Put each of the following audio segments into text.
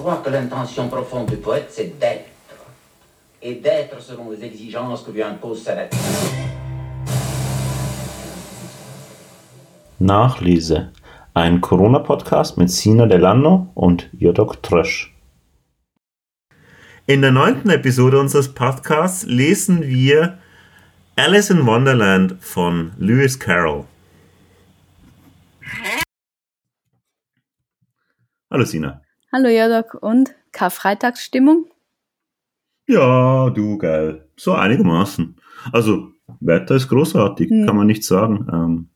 crois que l'intention profonde du poète, c'est d'être. Et d'être selon les exigences que lui impose sa nature. Nachlese. Ein Corona-Podcast mit Sina Delano und Jodok Trösch. In der neunten Episode unseres Podcasts lesen wir Alice in Wonderland von Lewis Carroll. Hallo Sina. Hallo Jodok und Karfreitagsstimmung? Ja, du geil. So einigermaßen. Also, Wetter ist großartig, hm. kann man nicht sagen. Ähm,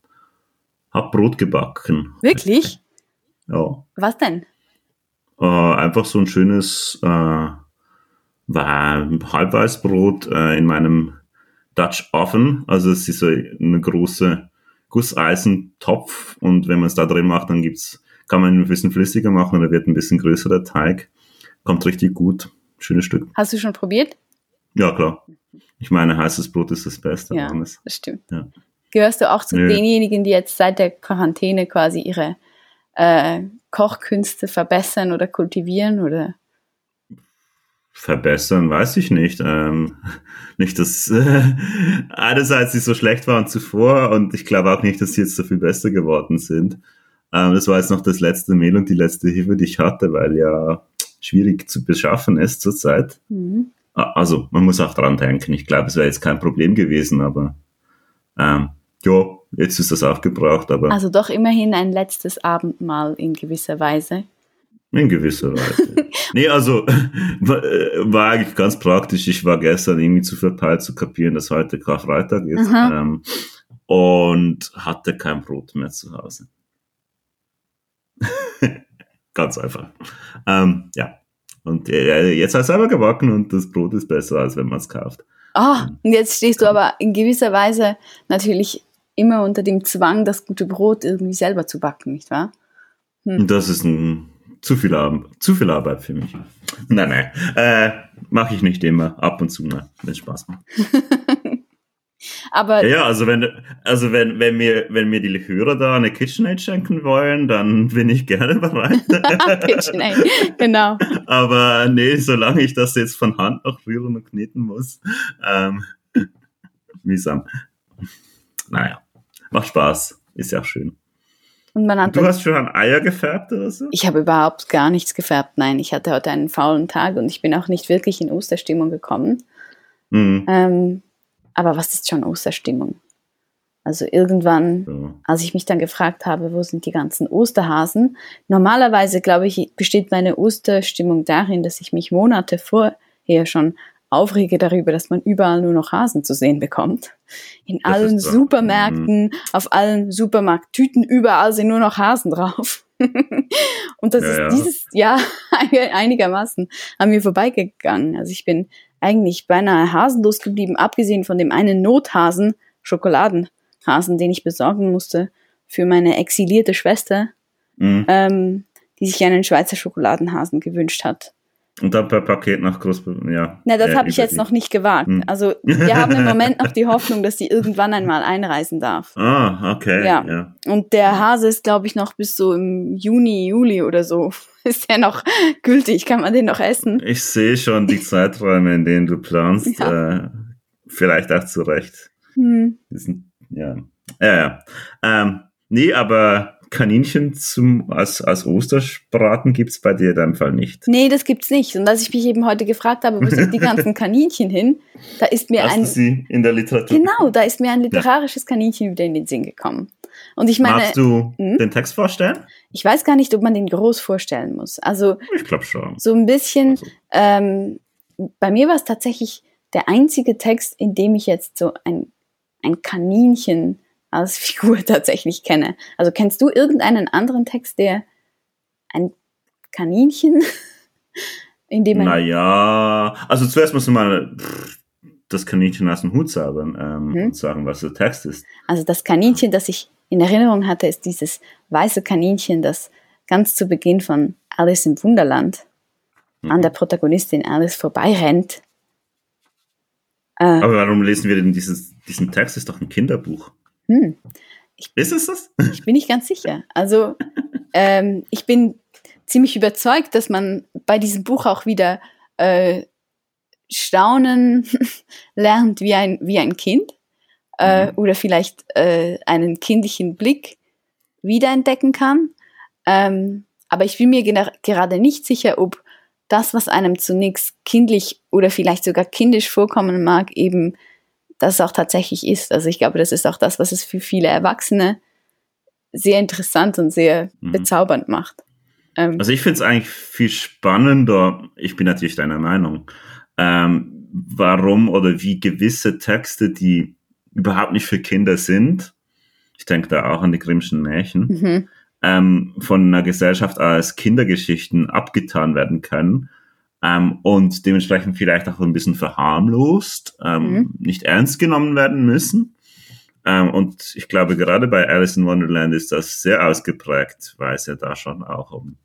hab Brot gebacken. Wirklich? Ja. Was denn? Äh, einfach so ein schönes äh, Halbweißbrot äh, in meinem Dutch Oven. Also es ist so eine große Gusseisentopf und wenn man es da drin macht, dann gibt's, kann man ihn ein bisschen flüssiger machen oder wird ein bisschen größer der Teig. Kommt richtig gut. Schönes Stück. Hast du schon probiert? Ja, klar. Ich meine, heißes Brot ist das Beste. Ja, das stimmt. Ja. Gehörst du auch zu Nö. denjenigen, die jetzt seit der Quarantäne quasi ihre äh, Kochkünste verbessern oder kultivieren oder? Verbessern, weiß ich nicht. Ähm, nicht, dass äh, einerseits sie so schlecht waren zuvor und ich glaube auch nicht, dass sie jetzt so viel besser geworden sind. Ähm, das war jetzt noch das letzte Mehl und die letzte Hilfe, die ich hatte, weil ja schwierig zu beschaffen ist zurzeit. Mhm. Also man muss auch dran denken. Ich glaube, es wäre jetzt kein Problem gewesen, aber ähm, ja, jetzt ist das aufgebraucht, aber. Also doch immerhin ein letztes Abendmahl in gewisser Weise. In gewisser Weise. nee, also war eigentlich ganz praktisch. Ich war gestern irgendwie zu verpeilt zu kapieren, dass heute Karfreitag ist. Ähm, und hatte kein Brot mehr zu Hause. ganz einfach. Ähm, ja. Und äh, jetzt hat es selber gebacken und das Brot ist besser, als wenn man es kauft. Ah, oh, und jetzt stehst du aber in gewisser Weise natürlich immer unter dem Zwang, das gute Brot irgendwie selber zu backen, nicht wahr? Hm. Das ist ein, zu, viel Arbeit, zu viel Arbeit für mich. Nein, nein, äh, mache ich nicht immer, ab und zu mal, wenn es Spaß macht. Aber ja, also wenn also wenn wenn mir wenn mir die Hörer da eine KitchenAid schenken wollen, dann bin ich gerne bereit. KitchenAid, genau. Aber nee, solange ich das jetzt von Hand noch rühren und kneten muss, ähm, mühsam. Naja. Macht Spaß. Ist ja auch schön. Und man und du hast schon an Eier gefärbt oder so? Ich habe überhaupt gar nichts gefärbt. Nein, ich hatte heute einen faulen Tag und ich bin auch nicht wirklich in Osterstimmung gekommen. Mhm. Ähm, aber was ist schon Osterstimmung? Also irgendwann, ja. als ich mich dann gefragt habe, wo sind die ganzen Osterhasen? Normalerweise, glaube ich, besteht meine Osterstimmung darin, dass ich mich Monate vorher schon aufrege darüber, dass man überall nur noch Hasen zu sehen bekommt. In das allen Supermärkten, mhm. auf allen Supermarkttüten, überall sind nur noch Hasen drauf. Und das ja, ist ja. dieses Jahr einigermaßen an mir vorbeigegangen. Also ich bin eigentlich beinahe hasenlos geblieben, abgesehen von dem einen Nothasen, Schokoladenhasen, den ich besorgen musste für meine exilierte Schwester, mhm. ähm, die sich einen Schweizer Schokoladenhasen gewünscht hat. Und dann per Paket nach Großbritannien, ja. Na, das äh, habe ich jetzt noch nicht gewagt. Hm. Also wir haben im Moment noch die Hoffnung, dass sie irgendwann einmal einreisen darf. Ah, okay. Ja. ja. Und der Hase ist, glaube ich, noch bis so im Juni, Juli oder so. Ist der noch gültig? Kann man den noch essen? Ich sehe schon die Zeiträume, in denen du planst. Ja. Äh, vielleicht auch zu Recht. Hm. ja. Ja, ja. Ähm, nee, aber Kaninchen zum, als, als Osterbraten gibt's bei dir in deinem Fall nicht. Nee, das gibt's nicht. Und als ich mich eben heute gefragt habe, wo sind die ganzen Kaninchen hin, da ist mir Hast ein. sie in der Literatur. Genau, da ist mir ein literarisches ja. Kaninchen wieder in den Sinn gekommen. Und ich meine. Magst du hm? den Text vorstellen? Ich weiß gar nicht, ob man den groß vorstellen muss. Also. Ich glaube schon. So ein bisschen. Also. Ähm, bei mir war es tatsächlich der einzige Text, in dem ich jetzt so ein, ein Kaninchen als Figur tatsächlich kenne. Also kennst du irgendeinen anderen Text, der ein Kaninchen, in dem man... Naja, also zuerst muss man mal das Kaninchen aus dem Hut zaubern ähm, hm? und sagen, was der Text ist. Also das Kaninchen, das ich in Erinnerung hatte, ist dieses weiße Kaninchen, das ganz zu Beginn von Alice im Wunderland mhm. an der Protagonistin Alice vorbeirennt. Äh, Aber warum lesen wir denn dieses, diesen Text? Das ist doch ein Kinderbuch. Hm. Ich, ist es das? Ich bin nicht ganz sicher. Also ähm, ich bin ziemlich überzeugt, dass man bei diesem Buch auch wieder äh, staunen lernt wie ein, wie ein Kind äh, mhm. oder vielleicht äh, einen kindlichen Blick wiederentdecken kann. Ähm, aber ich bin mir gerade nicht sicher, ob das, was einem zunächst kindlich oder vielleicht sogar kindisch vorkommen mag, eben das auch tatsächlich ist. Also ich glaube, das ist auch das, was es für viele Erwachsene sehr interessant und sehr mhm. bezaubernd macht. Ähm, also ich finde es eigentlich viel spannender, ich bin natürlich deiner Meinung, ähm, warum oder wie gewisse Texte, die überhaupt nicht für Kinder sind, ich denke da auch an die Grimmschen Märchen, mhm. ähm, von einer Gesellschaft als Kindergeschichten abgetan werden können ähm, und dementsprechend vielleicht auch ein bisschen verharmlost, ähm, mhm. nicht ernst genommen werden müssen. Ähm, und ich glaube, gerade bei Alice in Wonderland ist das sehr ausgeprägt, weil es ja da schon auch um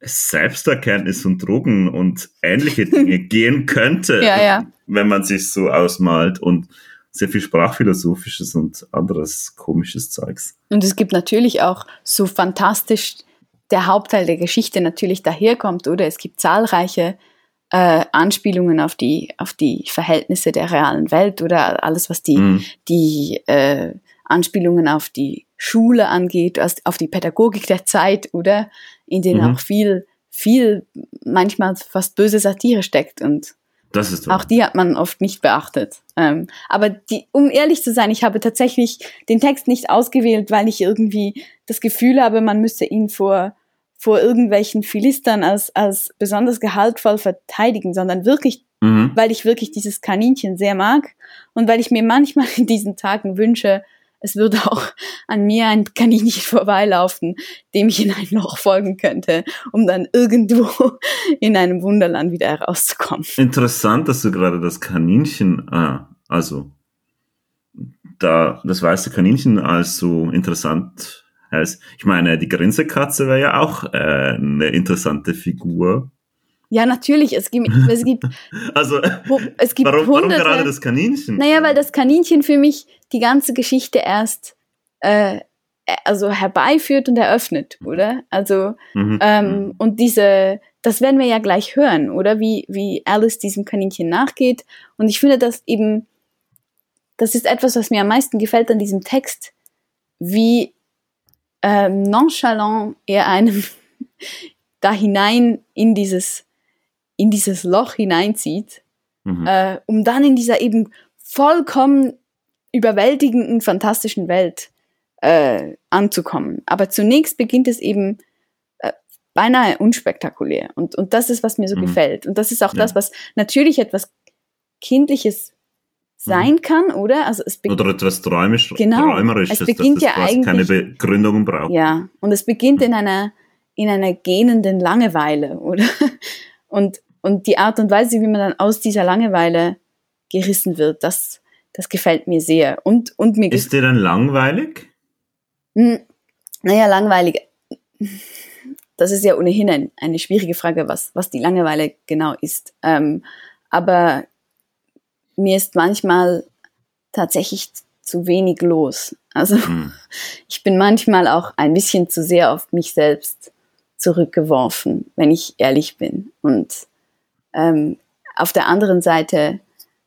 Selbsterkenntnis und Drogen und ähnliche Dinge gehen könnte, ja, ja. wenn man sich so ausmalt und sehr viel Sprachphilosophisches und anderes komisches Zeugs. Und es gibt natürlich auch so fantastisch der Hauptteil der Geschichte natürlich daherkommt, oder? Es gibt zahlreiche äh, Anspielungen auf die, auf die Verhältnisse der realen Welt oder alles, was die, mhm. die äh, Anspielungen auf die Schule angeht, auf die Pädagogik der Zeit, oder? In denen mhm. auch viel, viel, manchmal fast böse Satire steckt und das ist auch die hat man oft nicht beachtet. Ähm, aber die, um ehrlich zu sein, ich habe tatsächlich den Text nicht ausgewählt, weil ich irgendwie das Gefühl habe, man müsse ihn vor vor irgendwelchen Philistern als, als besonders gehaltvoll verteidigen, sondern wirklich, mhm. weil ich wirklich dieses Kaninchen sehr mag und weil ich mir manchmal in diesen Tagen wünsche, es würde auch an mir ein Kaninchen vorbeilaufen, dem ich in ein Loch folgen könnte, um dann irgendwo in einem Wunderland wieder herauszukommen. Interessant, dass du gerade das Kaninchen, ah, also da das weiße Kaninchen als so interessant heißt. Ich meine, die Grinsekatze wäre ja auch äh, eine interessante Figur. Ja, natürlich. Es gibt, es gibt, also, es gibt warum, warum gerade das Kaninchen? Naja, weil das Kaninchen für mich die ganze Geschichte erst äh, also herbeiführt und eröffnet, oder? Also mhm. ähm, mhm. und diese, das werden wir ja gleich hören, oder? Wie wie Alice diesem Kaninchen nachgeht. Und ich finde, dass eben, das ist etwas, was mir am meisten gefällt an diesem Text, wie ähm, nonchalant er einem da hinein in dieses, in dieses Loch hineinzieht, mhm. äh, um dann in dieser eben vollkommen überwältigenden, fantastischen Welt äh, anzukommen. Aber zunächst beginnt es eben äh, beinahe unspektakulär. Und, und das ist, was mir so mhm. gefällt. Und das ist auch ja. das, was natürlich etwas Kindliches sein mhm. kann, oder? Also es oder etwas träumisch, genau. träumerisches, es beginnt dass das ja keine Begründung braucht. Ja, und es beginnt in einer in einer gähnenden Langeweile, oder? Und und die Art und Weise, wie man dann aus dieser Langeweile gerissen wird, das das gefällt mir sehr. Und und mir ist dir dann langweilig? Hm, naja, langweilig. Das ist ja ohnehin ein, eine schwierige Frage, was was die Langeweile genau ist. Ähm, aber mir ist manchmal tatsächlich zu wenig los. Also mhm. ich bin manchmal auch ein bisschen zu sehr auf mich selbst zurückgeworfen, wenn ich ehrlich bin. Und ähm, auf der anderen Seite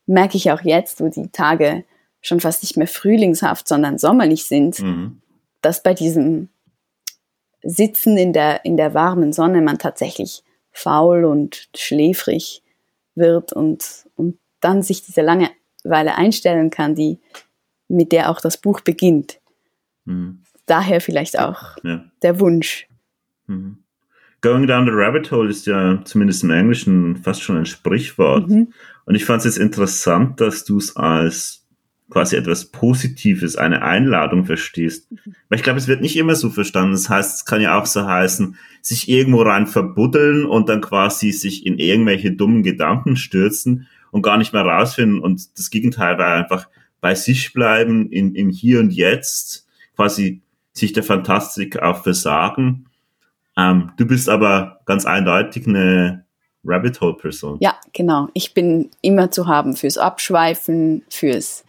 merke ich auch jetzt, wo die Tage schon fast nicht mehr frühlingshaft, sondern sommerlich sind, mhm. dass bei diesem Sitzen in der, in der warmen Sonne man tatsächlich faul und schläfrig wird und, und dann sich diese Langeweile einstellen kann, die, mit der auch das Buch beginnt. Mhm. Daher vielleicht auch ja. der Wunsch. Mhm. Going down the rabbit hole ist ja zumindest im Englischen fast schon ein Sprichwort. Mhm. Und ich fand es jetzt interessant, dass du es als quasi etwas Positives, eine Einladung verstehst. Mhm. Weil ich glaube, es wird nicht immer so verstanden. Das heißt, es kann ja auch so heißen, sich irgendwo rein verbuddeln und dann quasi sich in irgendwelche dummen Gedanken stürzen und gar nicht mehr rausfinden. Und das Gegenteil war einfach bei sich bleiben, in, im Hier und Jetzt, quasi sich der Fantastik auch versagen. Ähm, du bist aber ganz eindeutig eine Rabbit Hole Person. Ja, genau. Ich bin immer zu haben fürs Abschweifen, fürs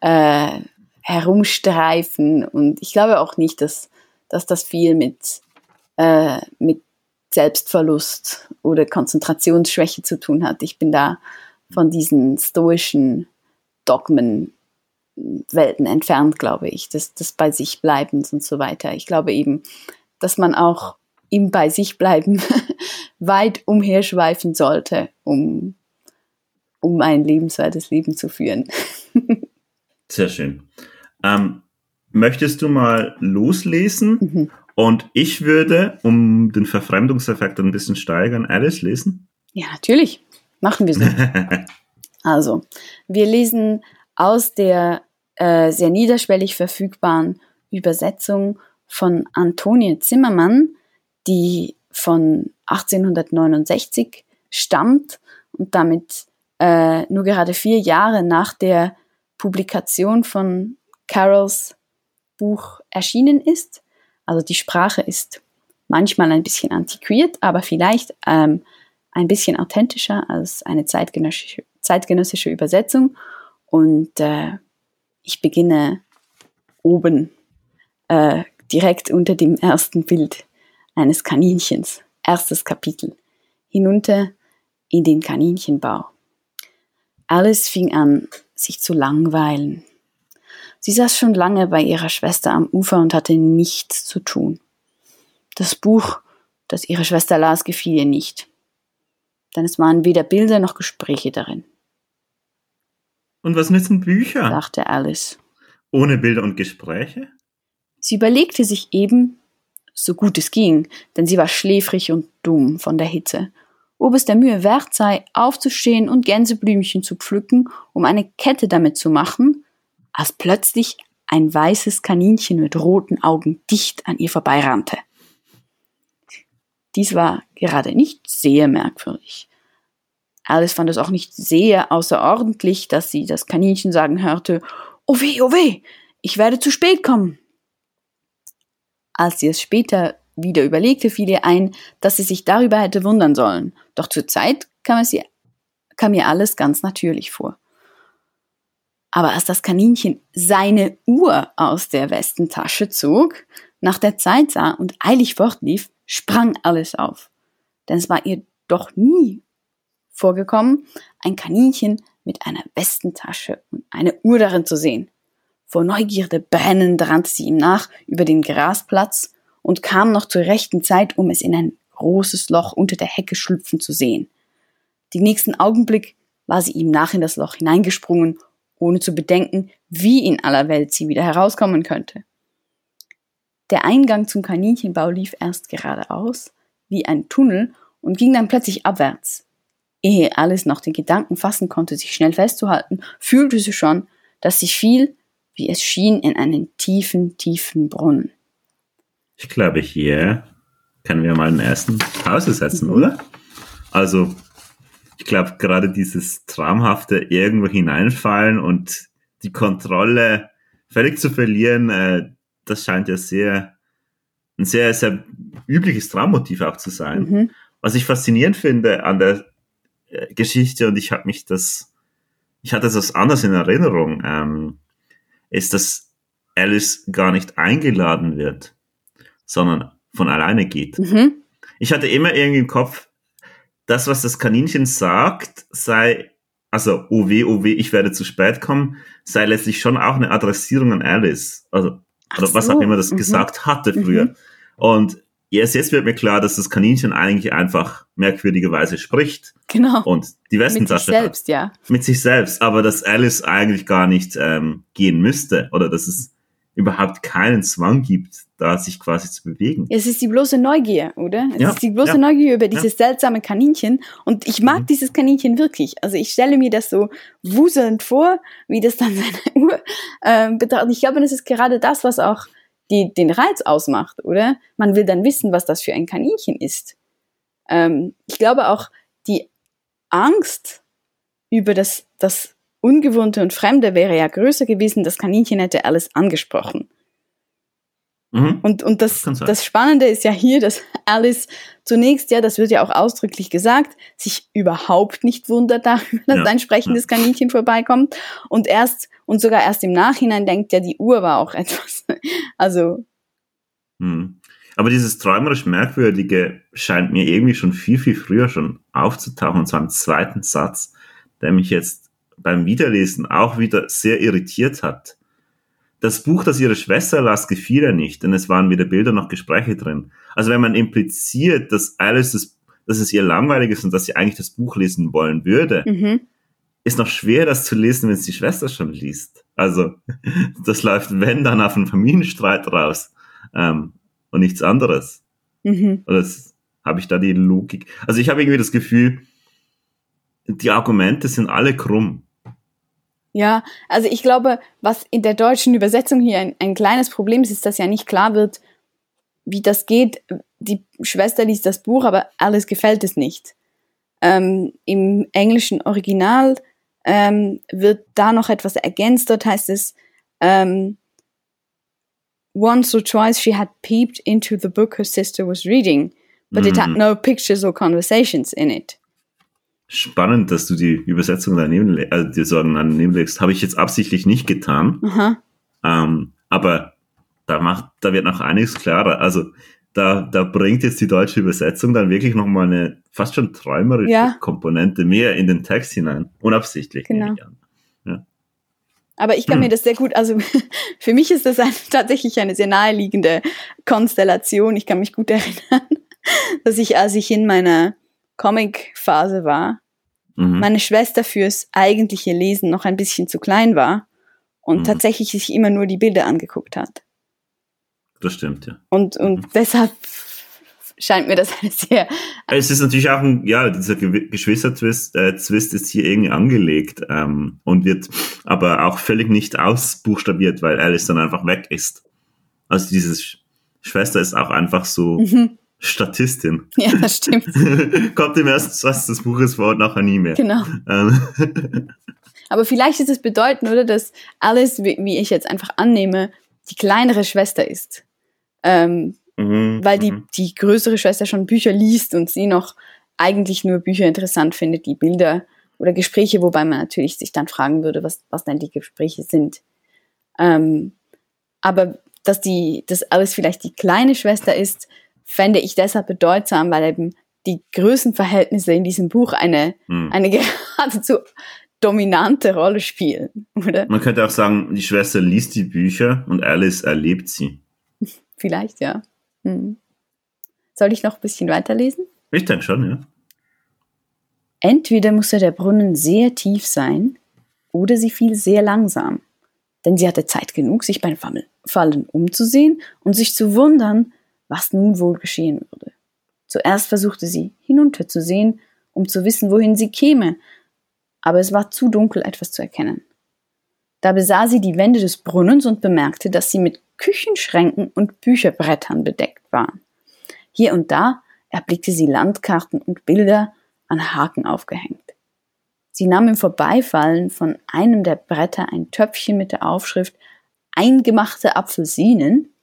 äh, Herumstreifen und ich glaube auch nicht, dass, dass das viel mit äh, mit Selbstverlust oder Konzentrationsschwäche zu tun hat. Ich bin da von diesen stoischen Dogmen Welten entfernt, glaube ich, des, des bei sich Bleibens und so weiter. Ich glaube eben, dass man auch im bei sich bleiben weit umherschweifen sollte, um, um ein lebenswertes Leben zu führen. Sehr schön. Ähm, möchtest du mal loslesen? Mhm. Und ich würde, um den Verfremdungseffekt ein bisschen steigern, Alice lesen? Ja, natürlich. Machen wir so. also, wir lesen aus der äh, sehr niederschwellig verfügbaren Übersetzung von Antonie Zimmermann, die von 1869 stammt und damit äh, nur gerade vier Jahre nach der Publikation von Carols Buch erschienen ist. Also die Sprache ist manchmal ein bisschen antiquiert, aber vielleicht ähm, ein bisschen authentischer als eine zeitgenössische, zeitgenössische Übersetzung. Und äh, ich beginne oben äh, direkt unter dem ersten Bild eines Kaninchens. Erstes Kapitel. Hinunter in den Kaninchenbau. Alice fing an, sich zu langweilen. Sie saß schon lange bei ihrer Schwester am Ufer und hatte nichts zu tun. Das Buch, das ihre Schwester las, gefiel ihr nicht, denn es waren weder Bilder noch Gespräche darin. Und was nützen Bücher? dachte Alice. Ohne Bilder und Gespräche? Sie überlegte sich eben, so gut es ging, denn sie war schläfrig und dumm von der Hitze, ob es der Mühe wert sei, aufzustehen und Gänseblümchen zu pflücken, um eine Kette damit zu machen, als plötzlich ein weißes Kaninchen mit roten Augen dicht an ihr vorbeirannte. Dies war gerade nicht sehr merkwürdig. Alice fand es auch nicht sehr außerordentlich, dass sie das Kaninchen sagen hörte, Oh weh, oh weh, ich werde zu spät kommen. Als sie es später wieder überlegte, fiel ihr ein, dass sie sich darüber hätte wundern sollen. Doch zur Zeit kam, es ihr, kam ihr alles ganz natürlich vor. Aber als das Kaninchen seine Uhr aus der Westentasche zog, nach der Zeit sah und eilig fortlief, sprang alles auf. Denn es war ihr doch nie vorgekommen, ein Kaninchen mit einer Westentasche und eine Uhr darin zu sehen. Vor Neugierde brennend rannte sie ihm nach über den Grasplatz und kam noch zur rechten Zeit, um es in ein großes Loch unter der Hecke schlüpfen zu sehen. Den nächsten Augenblick war sie ihm nach in das Loch hineingesprungen, ohne zu bedenken, wie in aller Welt sie wieder herauskommen könnte. Der Eingang zum Kaninchenbau lief erst geradeaus, wie ein Tunnel, und ging dann plötzlich abwärts. Ehe Alice noch den Gedanken fassen konnte, sich schnell festzuhalten, fühlte sie schon, dass sie fiel, wie es schien, in einen tiefen, tiefen Brunnen. Ich glaube, hier können wir mal einen ersten Pause setzen, mhm. oder? Also, ich glaube, gerade dieses traumhafte irgendwo hineinfallen und die Kontrolle völlig zu verlieren, äh, das scheint ja sehr, ein sehr, sehr übliches Traummotiv auch zu sein. Mhm. Was ich faszinierend finde an der Geschichte und ich habe mich das, ich hatte das anders in Erinnerung, ähm, ist, dass Alice gar nicht eingeladen wird, sondern von alleine geht. Mhm. Ich hatte immer irgendwie im Kopf, das, was das Kaninchen sagt, sei, also, oh weh, oh weh, ich werde zu spät kommen, sei letztlich schon auch eine Adressierung an Alice. Also, oder so. was auch immer das mhm. gesagt hatte früher. Mhm. Und Yes, jetzt wird mir klar, dass das Kaninchen eigentlich einfach merkwürdigerweise spricht. Genau. Und die Westentasche Mit sich selbst, hat. ja. Mit sich selbst. Aber dass Alice eigentlich gar nicht ähm, gehen müsste oder dass es überhaupt keinen Zwang gibt, da sich quasi zu bewegen. Es ist die bloße Neugier, oder? Es ja, ist die bloße ja, Neugier über dieses ja. seltsame Kaninchen. Und ich mag mhm. dieses Kaninchen wirklich. Also ich stelle mir das so wuselnd vor, wie das dann seine Uhr ähm, betrachtet. Ich glaube, das ist gerade das, was auch die den Reiz ausmacht, oder? Man will dann wissen, was das für ein Kaninchen ist. Ähm, ich glaube auch, die Angst über das, das Ungewohnte und Fremde wäre ja größer gewesen, das Kaninchen hätte alles angesprochen. Mhm. Und, und das, das, das Spannende ist ja hier, dass Alice zunächst, ja, das wird ja auch ausdrücklich gesagt, sich überhaupt nicht wundert darüber, dass ja. ein sprechendes Kaninchen vorbeikommt. Und erst, und sogar erst im Nachhinein denkt ja, die Uhr war auch etwas. Also. Mhm. Aber dieses träumerisch Merkwürdige scheint mir irgendwie schon viel, viel früher schon aufzutauchen, und zwar im zweiten Satz, der mich jetzt beim Wiederlesen auch wieder sehr irritiert hat. Das Buch, das ihre Schwester las, gefiel ihr nicht, denn es waren weder Bilder noch Gespräche drin. Also wenn man impliziert, dass Alice das, dass es ihr langweilig ist und dass sie eigentlich das Buch lesen wollen würde, mhm. ist noch schwer, das zu lesen, wenn es die Schwester schon liest. Also das läuft, wenn, dann auf einen Familienstreit raus ähm, und nichts anderes. Mhm. Oder das, habe ich da die Logik? Also ich habe irgendwie das Gefühl, die Argumente sind alle krumm. Ja, also ich glaube, was in der deutschen Übersetzung hier ein, ein kleines Problem ist, ist, dass ja nicht klar wird, wie das geht. Die Schwester liest das Buch, aber alles gefällt es nicht. Ähm, Im englischen Original ähm, wird da noch etwas ergänzt. Dort heißt es, ähm, once or twice she had peeped into the book her sister was reading, but mm. it had no pictures or conversations in it spannend, dass du die Übersetzung daneben, also die Sorgen daneben legst. Habe ich jetzt absichtlich nicht getan. Ähm, aber da macht, da wird noch einiges klarer. Also da, da bringt jetzt die deutsche Übersetzung dann wirklich nochmal eine fast schon träumerische ja. Komponente mehr in den Text hinein. Unabsichtlich. Genau. Ja. Aber ich kann hm. mir das sehr gut, also für mich ist das ein, tatsächlich eine sehr naheliegende Konstellation. Ich kann mich gut erinnern, dass ich, als ich in meiner Comic-Phase war, mhm. meine Schwester fürs eigentliche Lesen noch ein bisschen zu klein war und mhm. tatsächlich sich immer nur die Bilder angeguckt hat. Das stimmt, ja. Und, und mhm. deshalb scheint mir das eine sehr. Es ist natürlich auch ein, ja, dieser Geschwister-Twist äh, Twist ist hier irgendwie angelegt ähm, und wird aber auch völlig nicht ausbuchstabiert, weil Alice dann einfach weg ist. Also diese Schwester ist auch einfach so mhm. Statistin. Ja, das stimmt. Kommt im ersten Satz des Buches vor und nachher nie mehr. Genau. Ähm. Aber vielleicht ist es bedeutend, oder, dass Alice, wie ich jetzt einfach annehme, die kleinere Schwester ist. Ähm, mhm, weil die, mhm. die größere Schwester schon Bücher liest und sie noch eigentlich nur Bücher interessant findet, die Bilder oder Gespräche, wobei man natürlich sich dann fragen würde, was, was denn die Gespräche sind. Ähm, aber dass die, dass Alice vielleicht die kleine Schwester ist, fände ich deshalb bedeutsam, weil eben die Größenverhältnisse in diesem Buch eine, hm. eine geradezu dominante Rolle spielen, oder? Man könnte auch sagen, die Schwester liest die Bücher und Alice erlebt sie. Vielleicht, ja. Hm. Soll ich noch ein bisschen weiterlesen? Ich denke schon, ja. Entweder musste der Brunnen sehr tief sein, oder sie fiel sehr langsam, denn sie hatte Zeit genug, sich beim Fallen umzusehen und sich zu wundern, was nun wohl geschehen würde. Zuerst versuchte sie hinunterzusehen, um zu wissen, wohin sie käme, aber es war zu dunkel, etwas zu erkennen. Da besah sie die Wände des Brunnens und bemerkte, dass sie mit Küchenschränken und Bücherbrettern bedeckt waren. Hier und da erblickte sie Landkarten und Bilder an Haken aufgehängt. Sie nahm im Vorbeifallen von einem der Bretter ein Töpfchen mit der Aufschrift Eingemachte Apfelsinen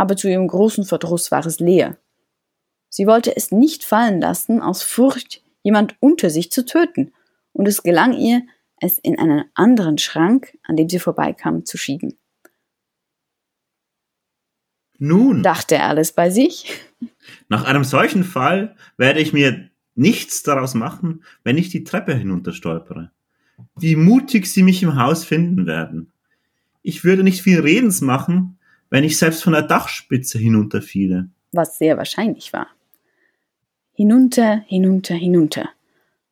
aber zu ihrem großen Verdruss war es leer. Sie wollte es nicht fallen lassen, aus Furcht, jemand unter sich zu töten, und es gelang ihr, es in einen anderen Schrank, an dem sie vorbeikam, zu schieben. Nun, dachte Alice bei sich, nach einem solchen Fall werde ich mir nichts daraus machen, wenn ich die Treppe hinunterstolpere. Wie mutig sie mich im Haus finden werden. Ich würde nicht viel Redens machen, wenn ich selbst von der Dachspitze hinunterfiele. Was sehr wahrscheinlich war. Hinunter, hinunter, hinunter.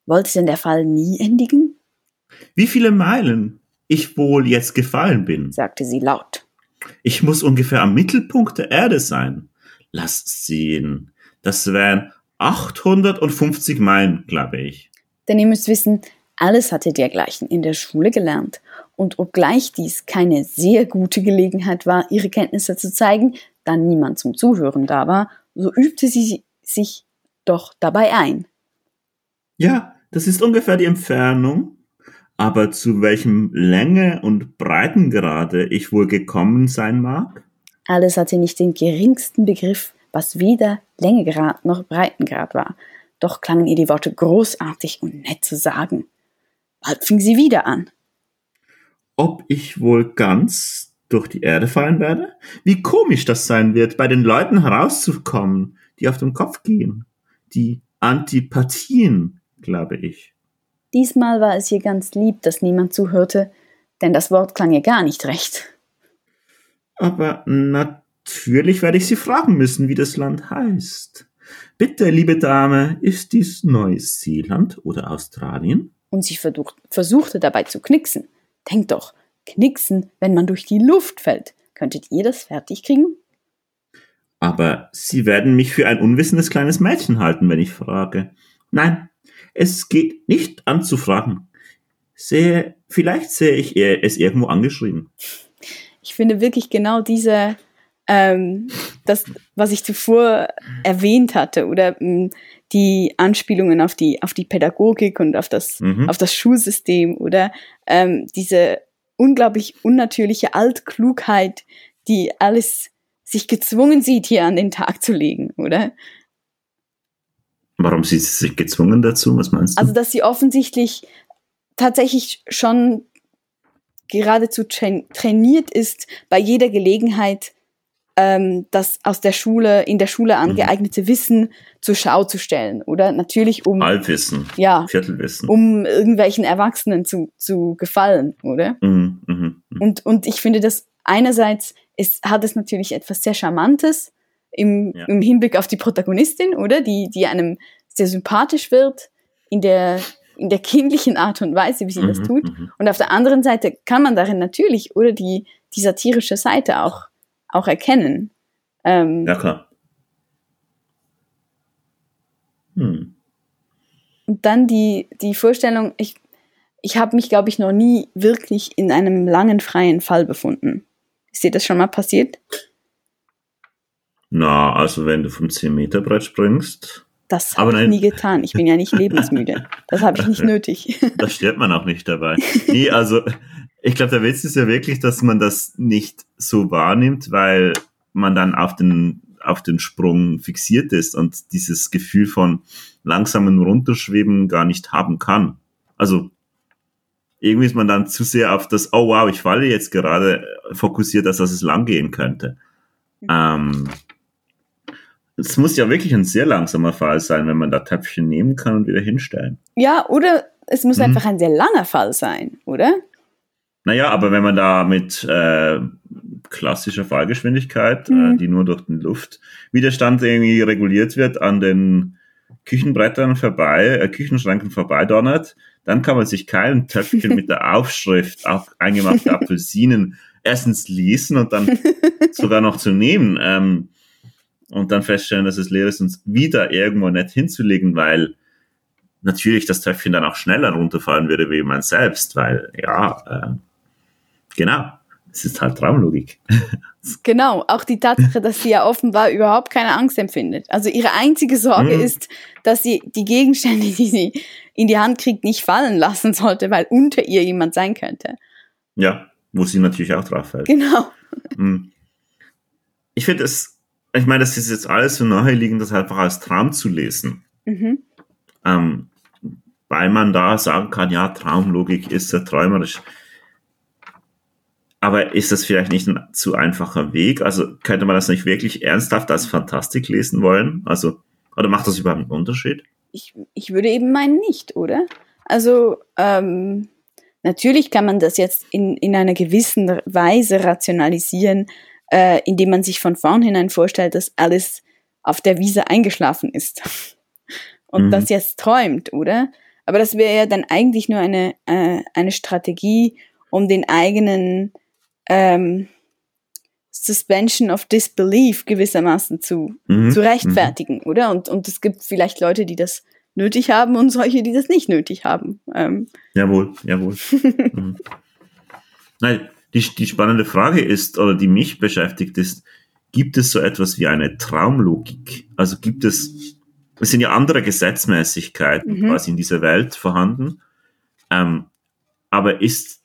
Wollte denn der Fall nie endigen? Wie viele Meilen ich wohl jetzt gefallen bin, sagte sie laut. Ich muss ungefähr am Mittelpunkt der Erde sein. Lass sehen. Das wären 850 Meilen, glaube ich. Denn ihr müsst wissen, alles hatte dergleichen in der Schule gelernt und obgleich dies keine sehr gute Gelegenheit war, ihre Kenntnisse zu zeigen, da niemand zum Zuhören da war, so übte sie sich doch dabei ein. Ja, das ist ungefähr die Entfernung, aber zu welchem Länge und Breitengrade ich wohl gekommen sein mag? Alice hatte nicht den geringsten Begriff, was weder Längegrad noch Breitengrad war, doch klangen ihr die Worte großartig und nett zu sagen. Bald fing sie wieder an ob ich wohl ganz durch die Erde fallen werde? Wie komisch das sein wird, bei den Leuten herauszukommen, die auf den Kopf gehen. Die Antipathien, glaube ich. Diesmal war es ihr ganz lieb, dass niemand zuhörte, denn das Wort klang ihr gar nicht recht. Aber natürlich werde ich Sie fragen müssen, wie das Land heißt. Bitte, liebe Dame, ist dies Neuseeland oder Australien? Und sie versuchte dabei zu knicksen. Denkt doch, knicksen, wenn man durch die Luft fällt. Könntet ihr das fertig kriegen? Aber Sie werden mich für ein unwissendes kleines Mädchen halten, wenn ich frage. Nein, es geht nicht an zu fragen. Sehe, vielleicht sehe ich es irgendwo angeschrieben. Ich finde wirklich genau diese, ähm, das, was ich zuvor erwähnt hatte, oder mh, die Anspielungen auf die, auf die Pädagogik und auf das, mhm. auf das Schulsystem, oder ähm, diese unglaublich unnatürliche Altklugheit, die alles sich gezwungen sieht, hier an den Tag zu legen, oder? Warum sieht sie sich gezwungen dazu? Was meinst du? Also, dass sie offensichtlich tatsächlich schon geradezu trainiert ist, bei jeder Gelegenheit ähm, das aus der Schule, in der Schule mhm. angeeignete mhm. Wissen zur Schau zu stellen, oder? Natürlich um. Halbwissen. Ja. Viertelwissen. Um irgendwelchen Erwachsenen zu, zu gefallen, oder? Mhm, mh, mh. Und, und ich finde das einerseits ist, hat es natürlich etwas sehr Charmantes im, ja. im Hinblick auf die Protagonistin, oder? Die, die einem sehr sympathisch wird in der, in der kindlichen Art und Weise, wie sie mhm, das tut. Mhm. Und auf der anderen Seite kann man darin natürlich, oder die, die satirische Seite auch, auch erkennen. Ähm, ja, klar. Hm. Und dann die, die Vorstellung, ich, ich habe mich, glaube ich, noch nie wirklich in einem langen freien Fall befunden. Ist dir das schon mal passiert? Na, also wenn du vom 10-Meter-Brett springst. Das habe ich nie getan. Ich bin ja nicht lebensmüde. Das habe ich nicht nötig. Da stirbt man auch nicht dabei. Nee, also ich glaube, der Witz ist ja wirklich, dass man das nicht so wahrnimmt, weil man dann auf den, auf den Sprung fixiert ist und dieses Gefühl von langsamen Runterschweben gar nicht haben kann. Also irgendwie ist man dann zu sehr auf das, oh wow, ich falle jetzt gerade fokussiert, als dass es lang gehen könnte. Mhm. Ähm, es muss ja wirklich ein sehr langsamer Fall sein, wenn man da Töpfchen nehmen kann und wieder hinstellen. Ja, oder es muss mhm. einfach ein sehr langer Fall sein, oder? Naja, aber wenn man da mit äh, klassischer Fallgeschwindigkeit, äh, mhm. äh, die nur durch den Luftwiderstand irgendwie reguliert wird, an den Küchenbrettern vorbei, äh, Küchenschränken vorbeidonnert, dann kann man sich kein Töpfchen mit der Aufschrift auf eingemachte Apfelsinen erstens lesen und dann sogar noch zu nehmen ähm, und dann feststellen, dass es leer ist und wieder irgendwo nicht hinzulegen, weil natürlich das Töpfchen dann auch schneller runterfallen würde wie man selbst, weil ja, äh, genau, es ist halt Traumlogik. Genau, auch die Tatsache, dass sie ja offenbar überhaupt keine Angst empfindet. Also ihre einzige Sorge mhm. ist, dass sie die Gegenstände, die sie in die Hand kriegt, nicht fallen lassen sollte, weil unter ihr jemand sein könnte. Ja, wo sie natürlich auch drauf fällt. Genau. Mhm. Ich finde es, ich meine, das ist jetzt alles so naheliegend, das einfach als Traum zu lesen. Mhm. Ähm, weil man da sagen kann, ja, Traumlogik ist ja träumerisch. Aber ist das vielleicht nicht ein zu einfacher Weg? Also könnte man das nicht wirklich ernsthaft als Fantastik lesen wollen? Also, oder macht das überhaupt einen Unterschied? Ich, ich würde eben meinen nicht, oder? Also, ähm, natürlich kann man das jetzt in, in einer gewissen Weise rationalisieren, äh, indem man sich von vornherein vorstellt, dass alles auf der Wiese eingeschlafen ist. Und mhm. das jetzt träumt, oder? Aber das wäre ja dann eigentlich nur eine, äh, eine Strategie, um den eigenen ähm, Suspension of Disbelief gewissermaßen zu, mhm. zu rechtfertigen, mhm. oder? Und, und es gibt vielleicht Leute, die das nötig haben und solche, die das nicht nötig haben. Ähm. Jawohl, jawohl. mhm. Nein, die, die spannende Frage ist, oder die mich beschäftigt, ist, gibt es so etwas wie eine Traumlogik? Also gibt es, es sind ja andere Gesetzmäßigkeiten mhm. quasi in dieser Welt vorhanden, ähm, aber ist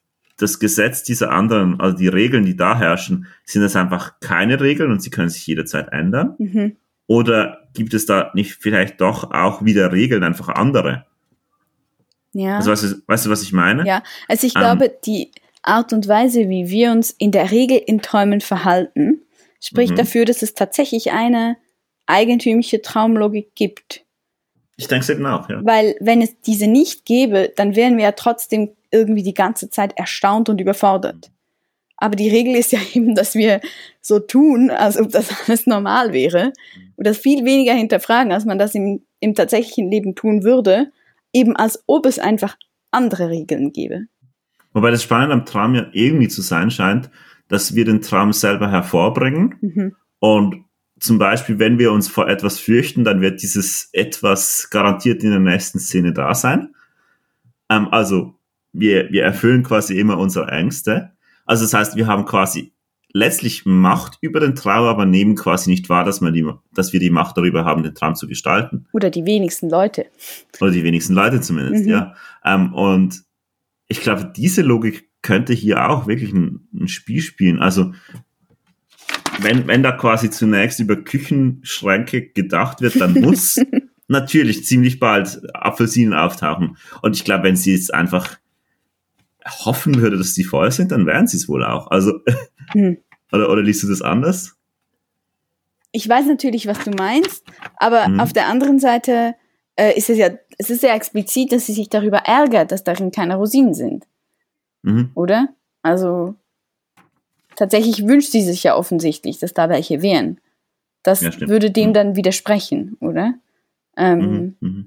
das Gesetz dieser anderen, also die Regeln, die da herrschen, sind das einfach keine Regeln und sie können sich jederzeit ändern? Mhm. Oder gibt es da nicht vielleicht doch auch wieder Regeln, einfach andere? Ja. Also weißt du, weißt du was ich meine? Ja, also ich ähm, glaube, die, Art und Weise, wie wir uns in der Regel in Träumen verhalten, spricht mhm. dafür, dass es tatsächlich eine eigentümliche Traumlogik gibt. Ich denke es eben auch, ja. Weil wenn es diese nicht gäbe, dann wären wir ja trotzdem irgendwie die ganze Zeit erstaunt und überfordert. Aber die Regel ist ja eben, dass wir so tun, als ob das alles normal wäre und das viel weniger hinterfragen, als man das im, im tatsächlichen Leben tun würde, eben als ob es einfach andere Regeln gäbe. Wobei das Spannende am Traum ja irgendwie zu sein scheint, dass wir den Traum selber hervorbringen mhm. und zum Beispiel, wenn wir uns vor etwas fürchten, dann wird dieses etwas garantiert in der nächsten Szene da sein. Ähm, also wir, wir erfüllen quasi immer unsere Ängste. Also das heißt, wir haben quasi letztlich Macht über den Traum, aber nehmen quasi nicht wahr, dass, man die, dass wir die Macht darüber haben, den Traum zu gestalten. Oder die wenigsten Leute. Oder die wenigsten Leute zumindest, mhm. ja. Ähm, und ich glaube, diese Logik könnte hier auch wirklich ein, ein Spiel spielen. Also wenn, wenn da quasi zunächst über Küchenschränke gedacht wird, dann muss natürlich ziemlich bald Apfelsinen auftauchen. Und ich glaube, wenn sie jetzt einfach hoffen würde, dass die voll sind, dann wären sie es wohl auch. Also, hm. oder, oder liest du das anders? Ich weiß natürlich, was du meinst, aber hm. auf der anderen Seite äh, ist es ja, es ist ja explizit, dass sie sich darüber ärgert, dass darin keine Rosinen sind. Mhm. Oder? Also, tatsächlich wünscht sie sich ja offensichtlich, dass da welche wären. Das ja, würde dem mhm. dann widersprechen, oder? Ähm, mhm, mh.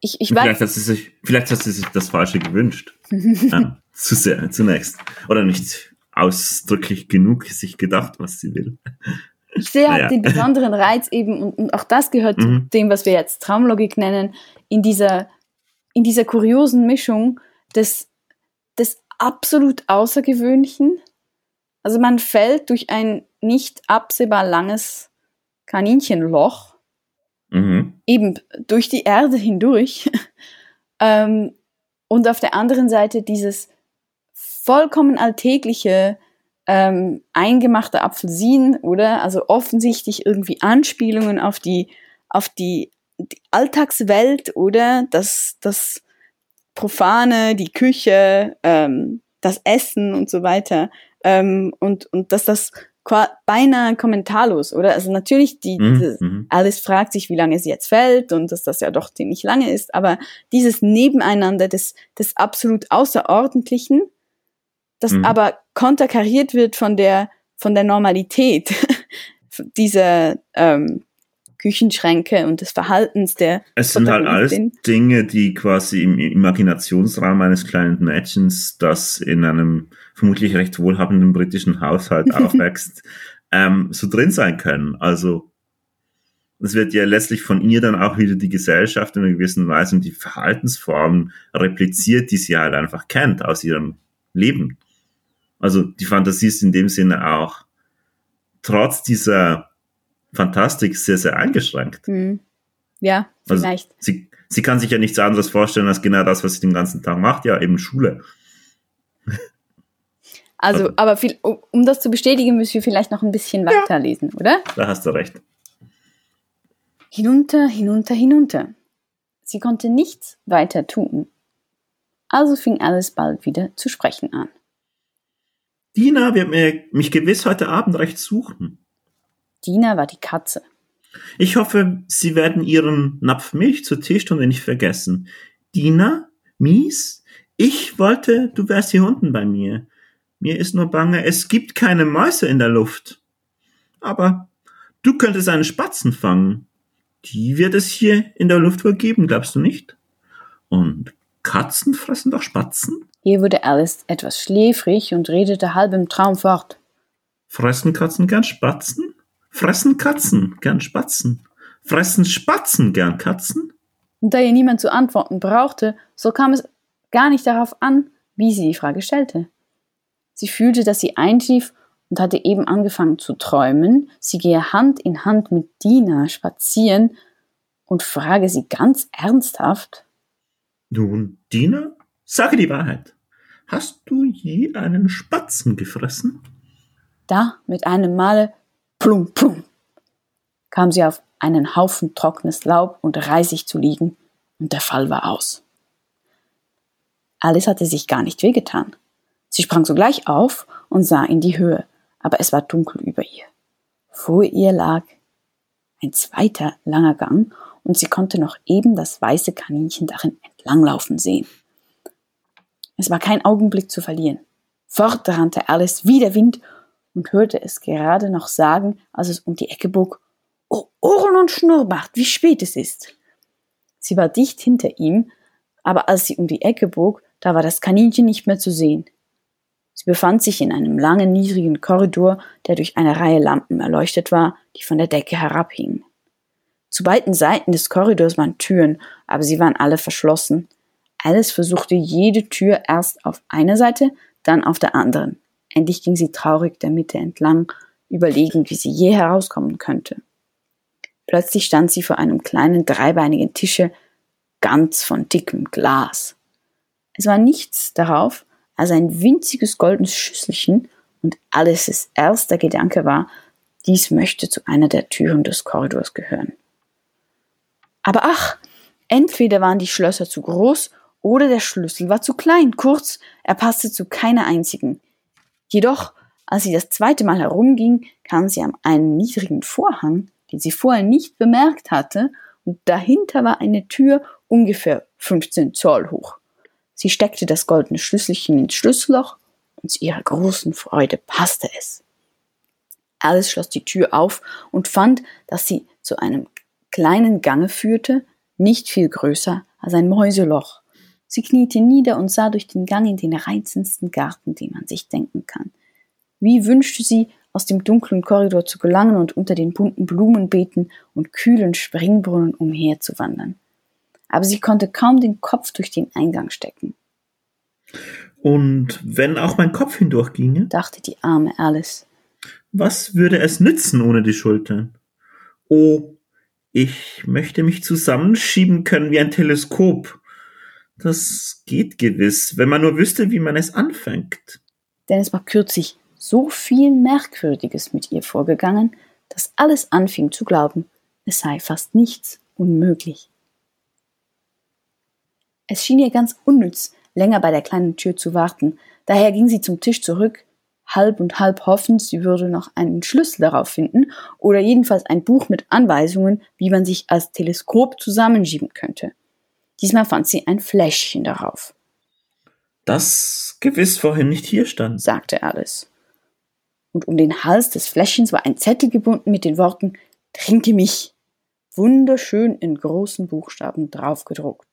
Ich, ich vielleicht, hat sie sich, vielleicht hat sie sich das Falsche gewünscht. ähm, zu sehr, zunächst. Oder nicht ausdrücklich genug sich gedacht, was sie will. Ich sehe halt naja. den besonderen Reiz eben, und, und auch das gehört mhm. zu dem, was wir jetzt Traumlogik nennen, in dieser, in dieser kuriosen Mischung des, des absolut Außergewöhnlichen. Also man fällt durch ein nicht absehbar langes Kaninchenloch Mhm. Eben durch die Erde hindurch. ähm, und auf der anderen Seite dieses vollkommen alltägliche ähm, eingemachte Apfelsinen, oder? Also offensichtlich irgendwie Anspielungen auf die, auf die, die Alltagswelt, oder? Das, das Profane, die Küche, ähm, das Essen und so weiter. Ähm, und, und dass das beinahe kommentarlos, oder? Also natürlich, die, mhm, die, mhm. Alice fragt sich, wie lange sie jetzt fällt und dass das ja doch ziemlich lange ist, aber dieses Nebeneinander des, des absolut Außerordentlichen, das mhm. aber konterkariert wird von der, von der Normalität dieser ähm, Küchenschränke und des Verhaltens der. Es sind halt alles Dinge, die quasi im Imaginationsraum eines kleinen Mädchens, das in einem vermutlich recht wohlhabenden britischen Haushalt aufwächst, ähm, so drin sein können. Also es wird ja letztlich von ihr dann auch wieder die Gesellschaft in einer gewissen Weise und die Verhaltensformen repliziert, die sie halt einfach kennt aus ihrem Leben. Also die Fantasie ist in dem Sinne auch trotz dieser Fantastik sehr, sehr eingeschränkt. Mhm. Ja, also vielleicht. Also sie, sie kann sich ja nichts anderes vorstellen als genau das, was sie den ganzen Tag macht, ja, eben Schule. Also, also, aber viel, um das zu bestätigen, müssen wir vielleicht noch ein bisschen weiterlesen, ja, oder? Da hast du recht. Hinunter, hinunter, hinunter. Sie konnte nichts weiter tun. Also fing Alice bald wieder zu sprechen an. Dina wird mir, mich gewiss heute Abend recht suchen. Dina war die Katze. Ich hoffe, Sie werden Ihren Napf Milch zur Teestunde nicht vergessen. Dina? Mies? Ich wollte, du wärst hier unten bei mir. Mir ist nur bange, es gibt keine Mäuse in der Luft. Aber du könntest einen Spatzen fangen. Die wird es hier in der Luft wohl geben, glaubst du nicht? Und Katzen fressen doch Spatzen? Hier wurde Alice etwas schläfrig und redete halb im Traum fort. Fressen Katzen gern Spatzen? Fressen Katzen gern Spatzen? Fressen Spatzen gern Katzen? Und da ihr niemand zu antworten brauchte, so kam es gar nicht darauf an, wie sie die Frage stellte. Sie fühlte, dass sie einschlief und hatte eben angefangen zu träumen, sie gehe Hand in Hand mit Dina spazieren und frage sie ganz ernsthaft. Nun, Dina, sage die Wahrheit. Hast du je einen Spatzen gefressen? Da, mit einem Male, plum, plum, kam sie auf einen Haufen trockenes Laub und Reisig zu liegen, und der Fall war aus. Alice hatte sich gar nicht wehgetan. Sie sprang sogleich auf und sah in die Höhe, aber es war dunkel über ihr. Vor ihr lag ein zweiter langer Gang und sie konnte noch eben das weiße Kaninchen darin entlanglaufen sehen. Es war kein Augenblick zu verlieren. Fort rannte Alice wie der Wind und hörte es gerade noch sagen, als es um die Ecke bog, Oh, Ohren und Schnurrbart, wie spät es ist. Sie war dicht hinter ihm, aber als sie um die Ecke bog, da war das Kaninchen nicht mehr zu sehen. Sie befand sich in einem langen, niedrigen Korridor, der durch eine Reihe Lampen erleuchtet war, die von der Decke herabhingen. Zu beiden Seiten des Korridors waren Türen, aber sie waren alle verschlossen. Alice versuchte jede Tür erst auf einer Seite, dann auf der anderen. Endlich ging sie traurig der Mitte entlang, überlegend, wie sie je herauskommen könnte. Plötzlich stand sie vor einem kleinen dreibeinigen Tische, ganz von dickem Glas. Es war nichts darauf als ein winziges goldenes Schüsselchen, und Alices erster Gedanke war, dies möchte zu einer der Türen des Korridors gehören. Aber ach, entweder waren die Schlösser zu groß oder der Schlüssel war zu klein, kurz, er passte zu keiner einzigen. Jedoch, als sie das zweite Mal herumging, kam sie an einen niedrigen Vorhang, den sie vorher nicht bemerkt hatte, und dahinter war eine Tür ungefähr 15 Zoll hoch. Sie steckte das goldene Schlüsselchen ins Schlüsselloch und zu ihrer großen Freude passte es. Alice schloss die Tür auf und fand, dass sie zu einem kleinen Gange führte, nicht viel größer als ein Mäuseloch. Sie kniete nieder und sah durch den Gang in den reizendsten Garten, den man sich denken kann. Wie wünschte sie, aus dem dunklen Korridor zu gelangen und unter den bunten Blumenbeeten und kühlen Springbrunnen umherzuwandern aber sie konnte kaum den Kopf durch den Eingang stecken. Und wenn auch mein Kopf hindurchginge? dachte die arme Alice. Was würde es nützen ohne die Schultern? Oh, ich möchte mich zusammenschieben können wie ein Teleskop. Das geht gewiss, wenn man nur wüsste, wie man es anfängt. Denn es war kürzlich so viel Merkwürdiges mit ihr vorgegangen, dass alles anfing zu glauben, es sei fast nichts unmöglich. Es schien ihr ganz unnütz, länger bei der kleinen Tür zu warten. Daher ging sie zum Tisch zurück, halb und halb hoffend, sie würde noch einen Schlüssel darauf finden oder jedenfalls ein Buch mit Anweisungen, wie man sich als Teleskop zusammenschieben könnte. Diesmal fand sie ein Fläschchen darauf. Das gewiss vorhin nicht hier stand, sagte Alice. Und um den Hals des Fläschchens war ein Zettel gebunden mit den Worten Trinke mich. Wunderschön in großen Buchstaben draufgedruckt.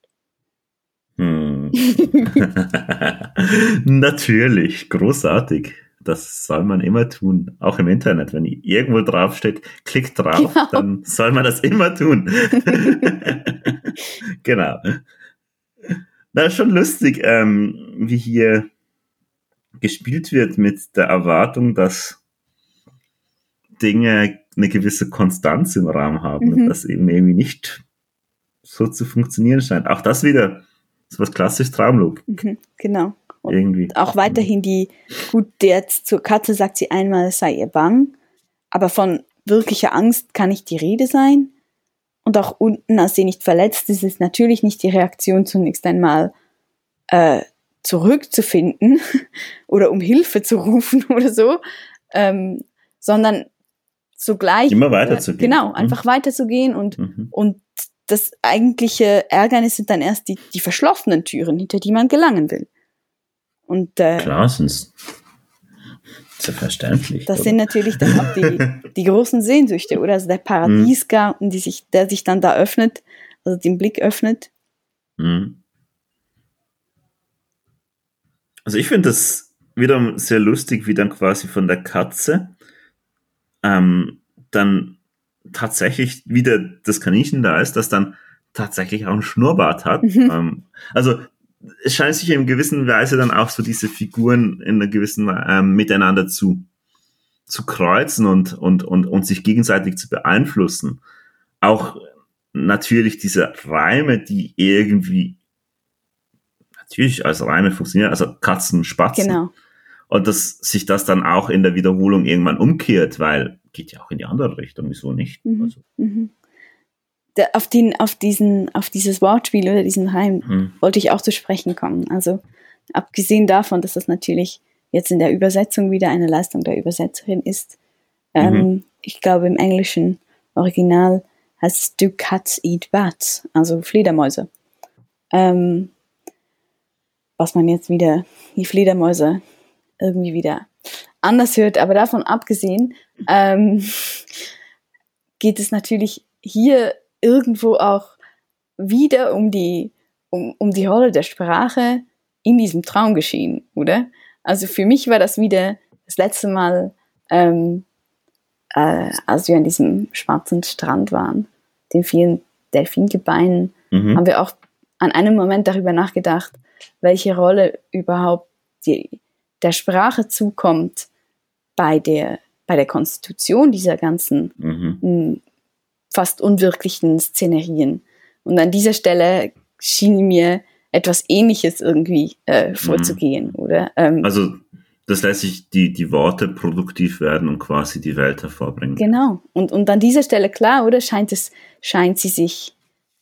Hm. Natürlich, großartig. Das soll man immer tun, auch im Internet. Wenn irgendwo draufsteht, klickt drauf, genau. dann soll man das immer tun. genau. Na, schon lustig, ähm, wie hier gespielt wird mit der Erwartung, dass Dinge eine gewisse Konstanz im Raum haben mhm. und das eben irgendwie nicht so zu funktionieren scheint. Auch das wieder so was klassisch Traumlogik. Mhm, genau. Und Irgendwie. Auch weiterhin die, gut, jetzt zur Katze sagt sie einmal, es sei ihr bang, aber von wirklicher Angst kann nicht die Rede sein. Und auch unten, als sie nicht verletzt ist, ist natürlich nicht die Reaktion zunächst einmal äh, zurückzufinden oder um Hilfe zu rufen oder so, ähm, sondern sogleich immer weiterzugehen. Äh, genau, einfach mhm. weiterzugehen und mhm. und das eigentliche Ärgernis sind dann erst die, die verschlossenen Türen, hinter die man gelangen will. Und, äh, Klar, sonst selbstverständlich. Das oder? sind natürlich dann auch die, die großen Sehnsüchte, oder? Also der Paradiesgarten, die sich, der sich dann da öffnet, also den Blick öffnet. Mhm. Also ich finde das wieder sehr lustig, wie dann quasi von der Katze ähm, dann tatsächlich wieder das Kaninchen da ist, das dann tatsächlich auch ein Schnurrbart hat. Mhm. Ähm, also es scheint sich in gewisser Weise dann auch so diese Figuren in einer gewissen ähm, miteinander zu zu kreuzen und, und, und, und sich gegenseitig zu beeinflussen. Auch natürlich diese Reime, die irgendwie natürlich als Reime funktionieren, also Katzen, Spatzen. Genau. Und dass sich das dann auch in der Wiederholung irgendwann umkehrt, weil geht ja auch in die andere Richtung, wieso nicht? Mhm. Also. Mhm. Auf, den, auf, diesen, auf dieses Wortspiel oder diesen Reim mhm. wollte ich auch zu sprechen kommen. Also abgesehen davon, dass das natürlich jetzt in der Übersetzung wieder eine Leistung der Übersetzerin ist. Ähm, mhm. Ich glaube, im englischen Original heißt es Do Cats Eat Bats, also Fledermäuse. Ähm, was man jetzt wieder, die Fledermäuse irgendwie wieder anders hört, aber davon abgesehen, ähm, geht es natürlich hier irgendwo auch wieder um die, um, um die Rolle der Sprache in diesem Traumgeschehen, oder? Also für mich war das wieder das letzte Mal, ähm, äh, als wir an diesem schwarzen Strand waren, den vielen Delfingebeinen, mhm. haben wir auch an einem Moment darüber nachgedacht, welche Rolle überhaupt die, der Sprache zukommt bei der, bei der Konstitution dieser ganzen mhm. Fast unwirklichen Szenerien. Und an dieser Stelle schien mir etwas Ähnliches irgendwie äh, vorzugehen, mhm. oder? Ähm, also das lässt sich die, die Worte produktiv werden und quasi die Welt hervorbringen. Genau. Und, und an dieser Stelle, klar, oder scheint es, scheint sie sich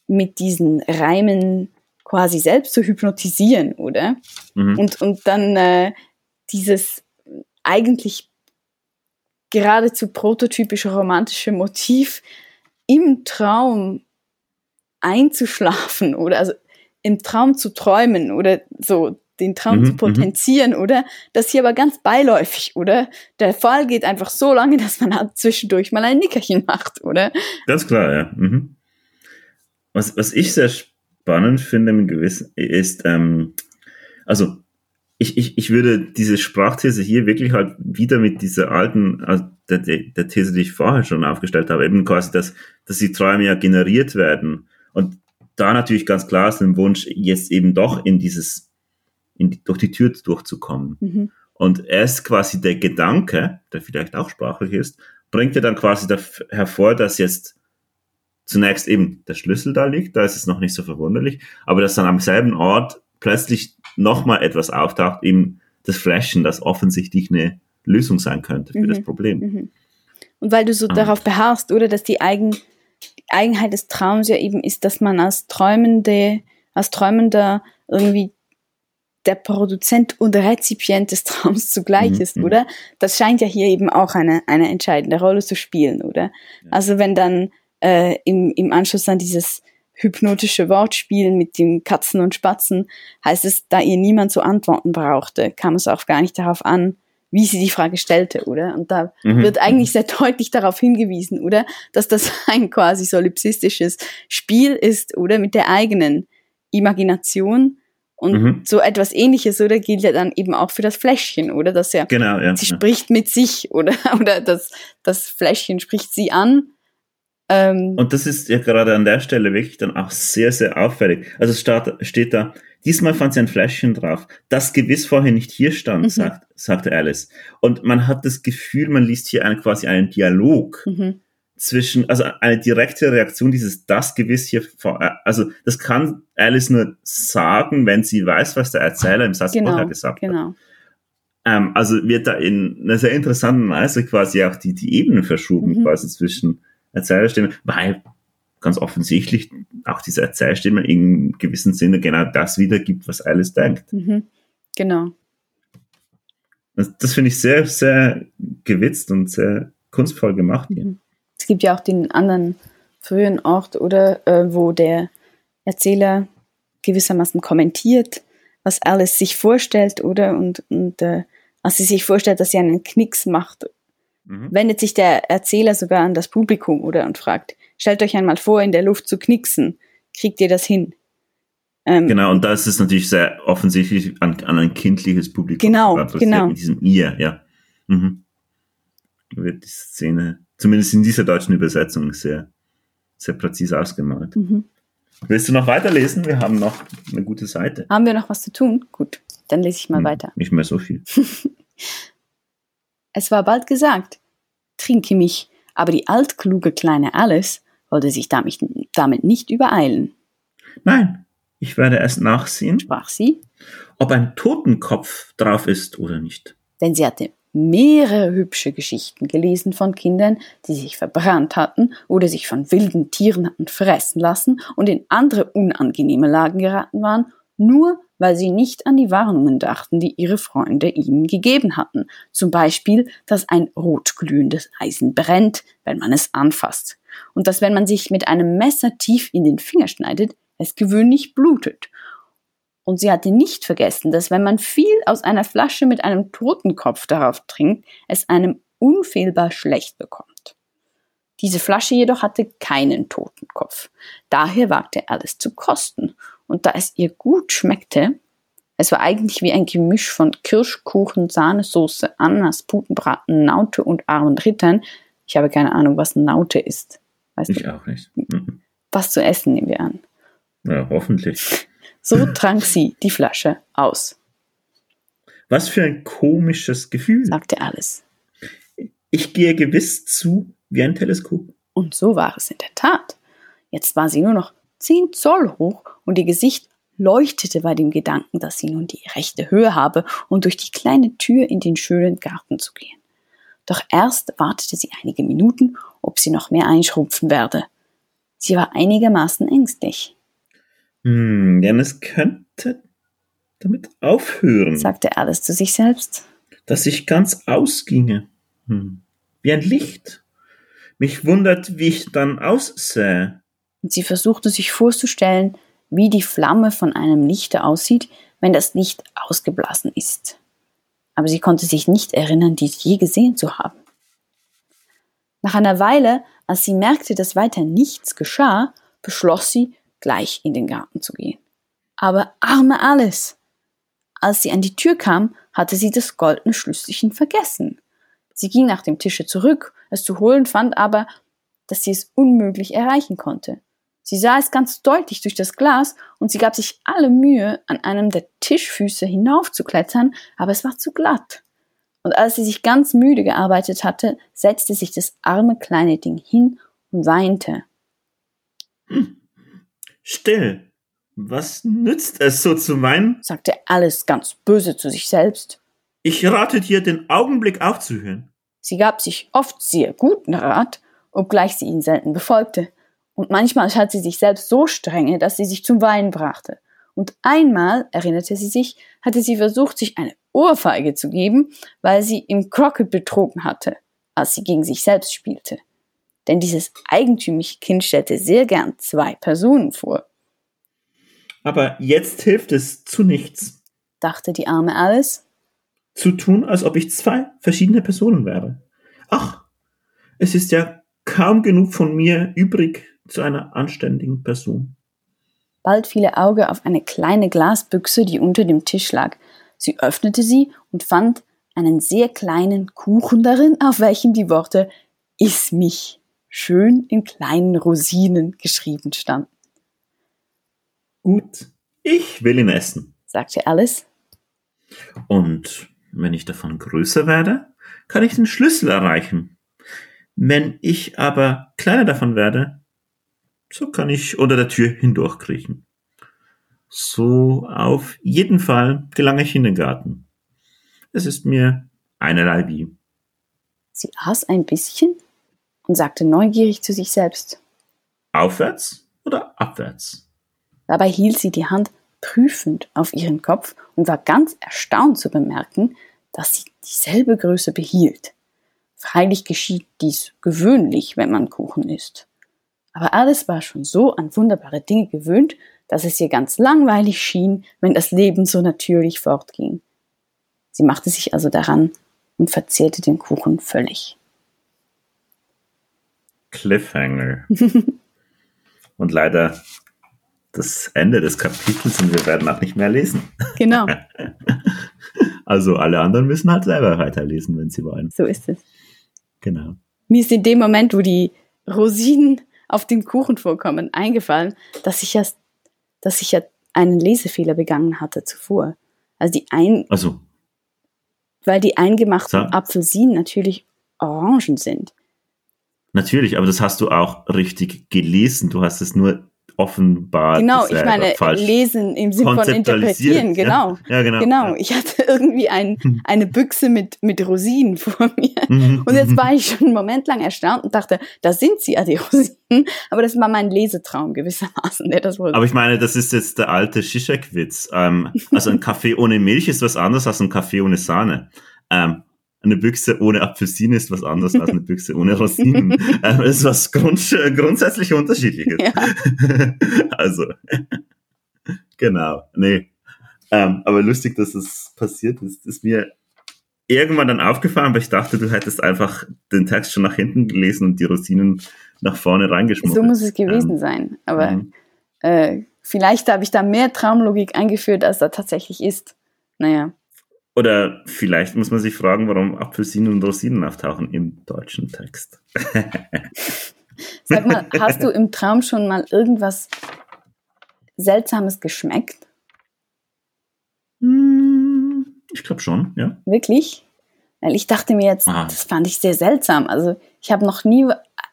mit diesen Reimen quasi selbst zu hypnotisieren, oder? Mhm. Und, und dann äh, dieses eigentlich geradezu prototypische romantische Motiv im Traum einzuschlafen oder also im Traum zu träumen oder so den Traum mhm, zu mhm. potenzieren, oder? Das hier aber ganz beiläufig, oder? Der Fall geht einfach so lange, dass man halt zwischendurch mal ein Nickerchen macht, oder? Ganz klar, ja. Mhm. Was, was ich sehr spannend finde im Gewissen ist, ähm, also ich, ich, ich würde diese Sprachthese hier wirklich halt wieder mit dieser alten, also der, der These, die ich vorher schon aufgestellt habe, eben quasi, dass, dass die Träume ja generiert werden. Und da natürlich ganz klar ist ein Wunsch, jetzt eben doch in dieses, in die, durch die Tür durchzukommen. Mhm. Und erst quasi der Gedanke, der vielleicht auch sprachlich ist, bringt ja dann quasi hervor, dass jetzt zunächst eben der Schlüssel da liegt, da ist es noch nicht so verwunderlich, aber dass dann am selben Ort plötzlich nochmal etwas auftaucht, eben das Flashen, das offensichtlich eine Lösung sein könnte für mhm. das Problem. Mhm. Und weil du so ah. darauf beharrst, oder, dass die, Eigen, die Eigenheit des Traums ja eben ist, dass man als Träumende, als Träumender irgendwie der Produzent und Rezipient des Traums zugleich mhm. ist, mhm. oder? Das scheint ja hier eben auch eine, eine entscheidende Rolle zu spielen, oder? Ja. Also wenn dann äh, im, im Anschluss an dieses hypnotische Wortspiel mit den Katzen und Spatzen, heißt es, da ihr niemand zu antworten brauchte, kam es auch gar nicht darauf an, wie sie die Frage stellte, oder? Und da mhm. wird eigentlich sehr deutlich darauf hingewiesen, oder? Dass das ein quasi solipsistisches Spiel ist, oder? Mit der eigenen Imagination. Und mhm. so etwas ähnliches, oder? Gilt ja dann eben auch für das Fläschchen, oder? Dass ja, genau, ja, sie ja. spricht mit sich, oder? Oder das, das Fläschchen spricht sie an ähm, und das ist ja gerade an der Stelle wirklich dann auch sehr, sehr auffällig. Also es steht da, diesmal fand sie ein Fläschchen drauf, das gewiss vorher nicht hier stand, mhm. sagt, sagte Alice. Und man hat das Gefühl, man liest hier einen, quasi einen Dialog. Mhm zwischen, also eine direkte Reaktion dieses das gewiss hier vor, also das kann Alice nur sagen, wenn sie weiß, was der Erzähler im Satz genau, vorher gesagt genau. hat. Ähm, also wird da in einer sehr interessanten Weise quasi auch die, die Ebenen verschoben, mhm. quasi zwischen Erzählerstimme, weil ganz offensichtlich auch diese Erzählstimme in gewissem Sinne genau das wiedergibt, was Alice denkt. Mhm. Genau. Das, das finde ich sehr, sehr gewitzt und sehr kunstvoll gemacht. Mhm. Es gibt ja auch den anderen frühen Ort, oder äh, wo der Erzähler gewissermaßen kommentiert, was Alice sich vorstellt, oder und, und äh, als sie sich vorstellt, dass sie einen Knicks macht mhm. wendet sich der Erzähler sogar an das Publikum oder und fragt, stellt euch einmal vor, in der Luft zu knicksen. Kriegt ihr das hin? Ähm, genau, und da ist es natürlich sehr offensichtlich an, an ein kindliches Publikum. Genau, genau. Mit diesem Ihr, ja. Mhm. Wird die Szene, zumindest in dieser deutschen Übersetzung, sehr, sehr präzise ausgemalt. Mhm. Willst du noch weiterlesen? Wir haben noch eine gute Seite. Haben wir noch was zu tun? Gut, dann lese ich mal hm, weiter. Nicht mehr so viel. Es war bald gesagt. Trinke mich, aber die altkluge kleine Alice wollte sich damit, damit nicht übereilen. Nein, ich werde erst nachsehen, sprach sie, ob ein Totenkopf drauf ist oder nicht. Denn sie hatte mehrere hübsche Geschichten gelesen von Kindern, die sich verbrannt hatten oder sich von wilden Tieren hatten fressen lassen und in andere unangenehme Lagen geraten waren, nur weil sie nicht an die Warnungen dachten, die ihre Freunde ihnen gegeben hatten. Zum Beispiel, dass ein rotglühendes Eisen brennt, wenn man es anfasst. Und dass wenn man sich mit einem Messer tief in den Finger schneidet, es gewöhnlich blutet. Und sie hatte nicht vergessen, dass wenn man viel aus einer Flasche mit einem Totenkopf darauf trinkt, es einem unfehlbar schlecht bekommt. Diese Flasche jedoch hatte keinen Totenkopf. Daher wagte er alles zu kosten. Und da es ihr gut schmeckte, es war eigentlich wie ein Gemisch von Kirschkuchen, Sahnesoße, Ananas, Putenbraten, Naute und armen Rittern. Ich habe keine Ahnung, was Naute ist. Weißt ich du? auch nicht. Mhm. Was zu essen nehmen wir an. Ja, hoffentlich. So trank sie die Flasche aus. Was für ein komisches Gefühl, sagte Alice. Ich gehe gewiss zu wie ein Teleskop. Und so war es in der Tat. Jetzt war sie nur noch zehn Zoll hoch und ihr Gesicht leuchtete bei dem Gedanken, dass sie nun die rechte Höhe habe, um durch die kleine Tür in den schönen Garten zu gehen. Doch erst wartete sie einige Minuten, ob sie noch mehr einschrumpfen werde. Sie war einigermaßen ängstlich. Hm, denn es könnte damit aufhören, sagte Alice zu sich selbst. Dass ich ganz ausginge. Hm. Wie ein Licht. Mich wundert, wie ich dann aussähe. Und sie versuchte sich vorzustellen, wie die Flamme von einem Lichte aussieht, wenn das Licht ausgeblasen ist. Aber sie konnte sich nicht erinnern, dies je gesehen zu haben. Nach einer Weile, als sie merkte, dass weiter nichts geschah, beschloss sie, gleich in den Garten zu gehen. Aber arme Alice! Als sie an die Tür kam, hatte sie das goldene Schlüsselchen vergessen. Sie ging nach dem Tische zurück, es zu holen, fand aber, dass sie es unmöglich erreichen konnte. Sie sah es ganz deutlich durch das Glas und sie gab sich alle Mühe, an einem der Tischfüße hinaufzuklettern, aber es war zu glatt. Und als sie sich ganz müde gearbeitet hatte, setzte sich das arme kleine Ding hin und weinte. Still. Was nützt es so zu meinen? sagte Alice ganz böse zu sich selbst. Ich rate dir, den Augenblick aufzuhören. Sie gab sich oft sehr guten Rat, obgleich sie ihn selten befolgte. Und manchmal hat sie sich selbst so strenge, dass sie sich zum Weinen brachte. Und einmal, erinnerte sie sich, hatte sie versucht, sich eine Ohrfeige zu geben, weil sie im Crockett betrogen hatte, als sie gegen sich selbst spielte denn dieses eigentümliche Kind stellte sehr gern zwei Personen vor. Aber jetzt hilft es zu nichts, dachte die arme Alice. Zu tun, als ob ich zwei verschiedene Personen wäre. Ach, es ist ja kaum genug von mir übrig zu einer anständigen Person. Bald fiel ihr Auge auf eine kleine Glasbüchse, die unter dem Tisch lag. Sie öffnete sie und fand einen sehr kleinen Kuchen darin, auf welchem die Worte Iss mich schön in kleinen Rosinen geschrieben standen. Gut, ich will ihn essen, sagte Alice. Und wenn ich davon größer werde, kann ich den Schlüssel erreichen. Wenn ich aber kleiner davon werde, so kann ich unter der Tür hindurchkriechen. So auf jeden Fall gelange ich in den Garten. Es ist mir einerlei wie. Sie aß ein bisschen und sagte neugierig zu sich selbst. Aufwärts oder abwärts? Dabei hielt sie die Hand prüfend auf ihren Kopf und war ganz erstaunt zu bemerken, dass sie dieselbe Größe behielt. Freilich geschieht dies gewöhnlich, wenn man Kuchen isst. Aber Alice war schon so an wunderbare Dinge gewöhnt, dass es ihr ganz langweilig schien, wenn das Leben so natürlich fortging. Sie machte sich also daran und verzehrte den Kuchen völlig. Cliffhanger. und leider das Ende des Kapitels und wir werden auch nicht mehr lesen. Genau. also alle anderen müssen halt selber weiterlesen, wenn sie wollen. So ist es. Genau. Mir ist in dem Moment, wo die Rosinen auf dem Kuchen vorkommen, eingefallen, dass ich ja, dass ich ja einen Lesefehler begangen hatte zuvor. Also die ein, also. weil die eingemachten so. Apfelsinen natürlich Orangen sind. Natürlich, aber das hast du auch richtig gelesen. Du hast es nur offenbar. Genau, ich meine, lesen im Sinne von interpretieren, genau. Ja, ja genau. Genau, ja. ich hatte irgendwie ein, hm. eine Büchse mit, mit Rosinen vor mir. Mhm. Und jetzt war ich schon einen Moment lang erstaunt und dachte, da sind sie ja, die Rosinen. Aber das war mein Lesetraum gewissermaßen, der das wohl. Aber ich meine, das ist jetzt der alte Zizek-Witz. Ähm, also ein Kaffee ohne Milch ist was anderes als ein Kaffee ohne Sahne. Ähm, eine Büchse ohne Apfelsine ist was anderes als eine Büchse ohne Rosinen. ähm, ist was grund grundsätzlich unterschiedliches. Ja. also, genau, nee. Ähm, aber lustig, dass es passiert ist. Ist mir irgendwann dann aufgefallen, weil ich dachte, du hättest einfach den Text schon nach hinten gelesen und die Rosinen nach vorne reingeschmuggelt. So muss es gewesen ähm, sein. Aber mhm. äh, vielleicht habe ich da mehr Traumlogik eingeführt, als da tatsächlich ist. Naja. Oder vielleicht muss man sich fragen, warum Apfelsinen und Rosinen auftauchen im deutschen Text. Sag mal, hast du im Traum schon mal irgendwas Seltsames geschmeckt? Hm, ich glaube schon, ja. Wirklich? Weil ich dachte mir jetzt, Aha. das fand ich sehr seltsam. Also ich habe noch nie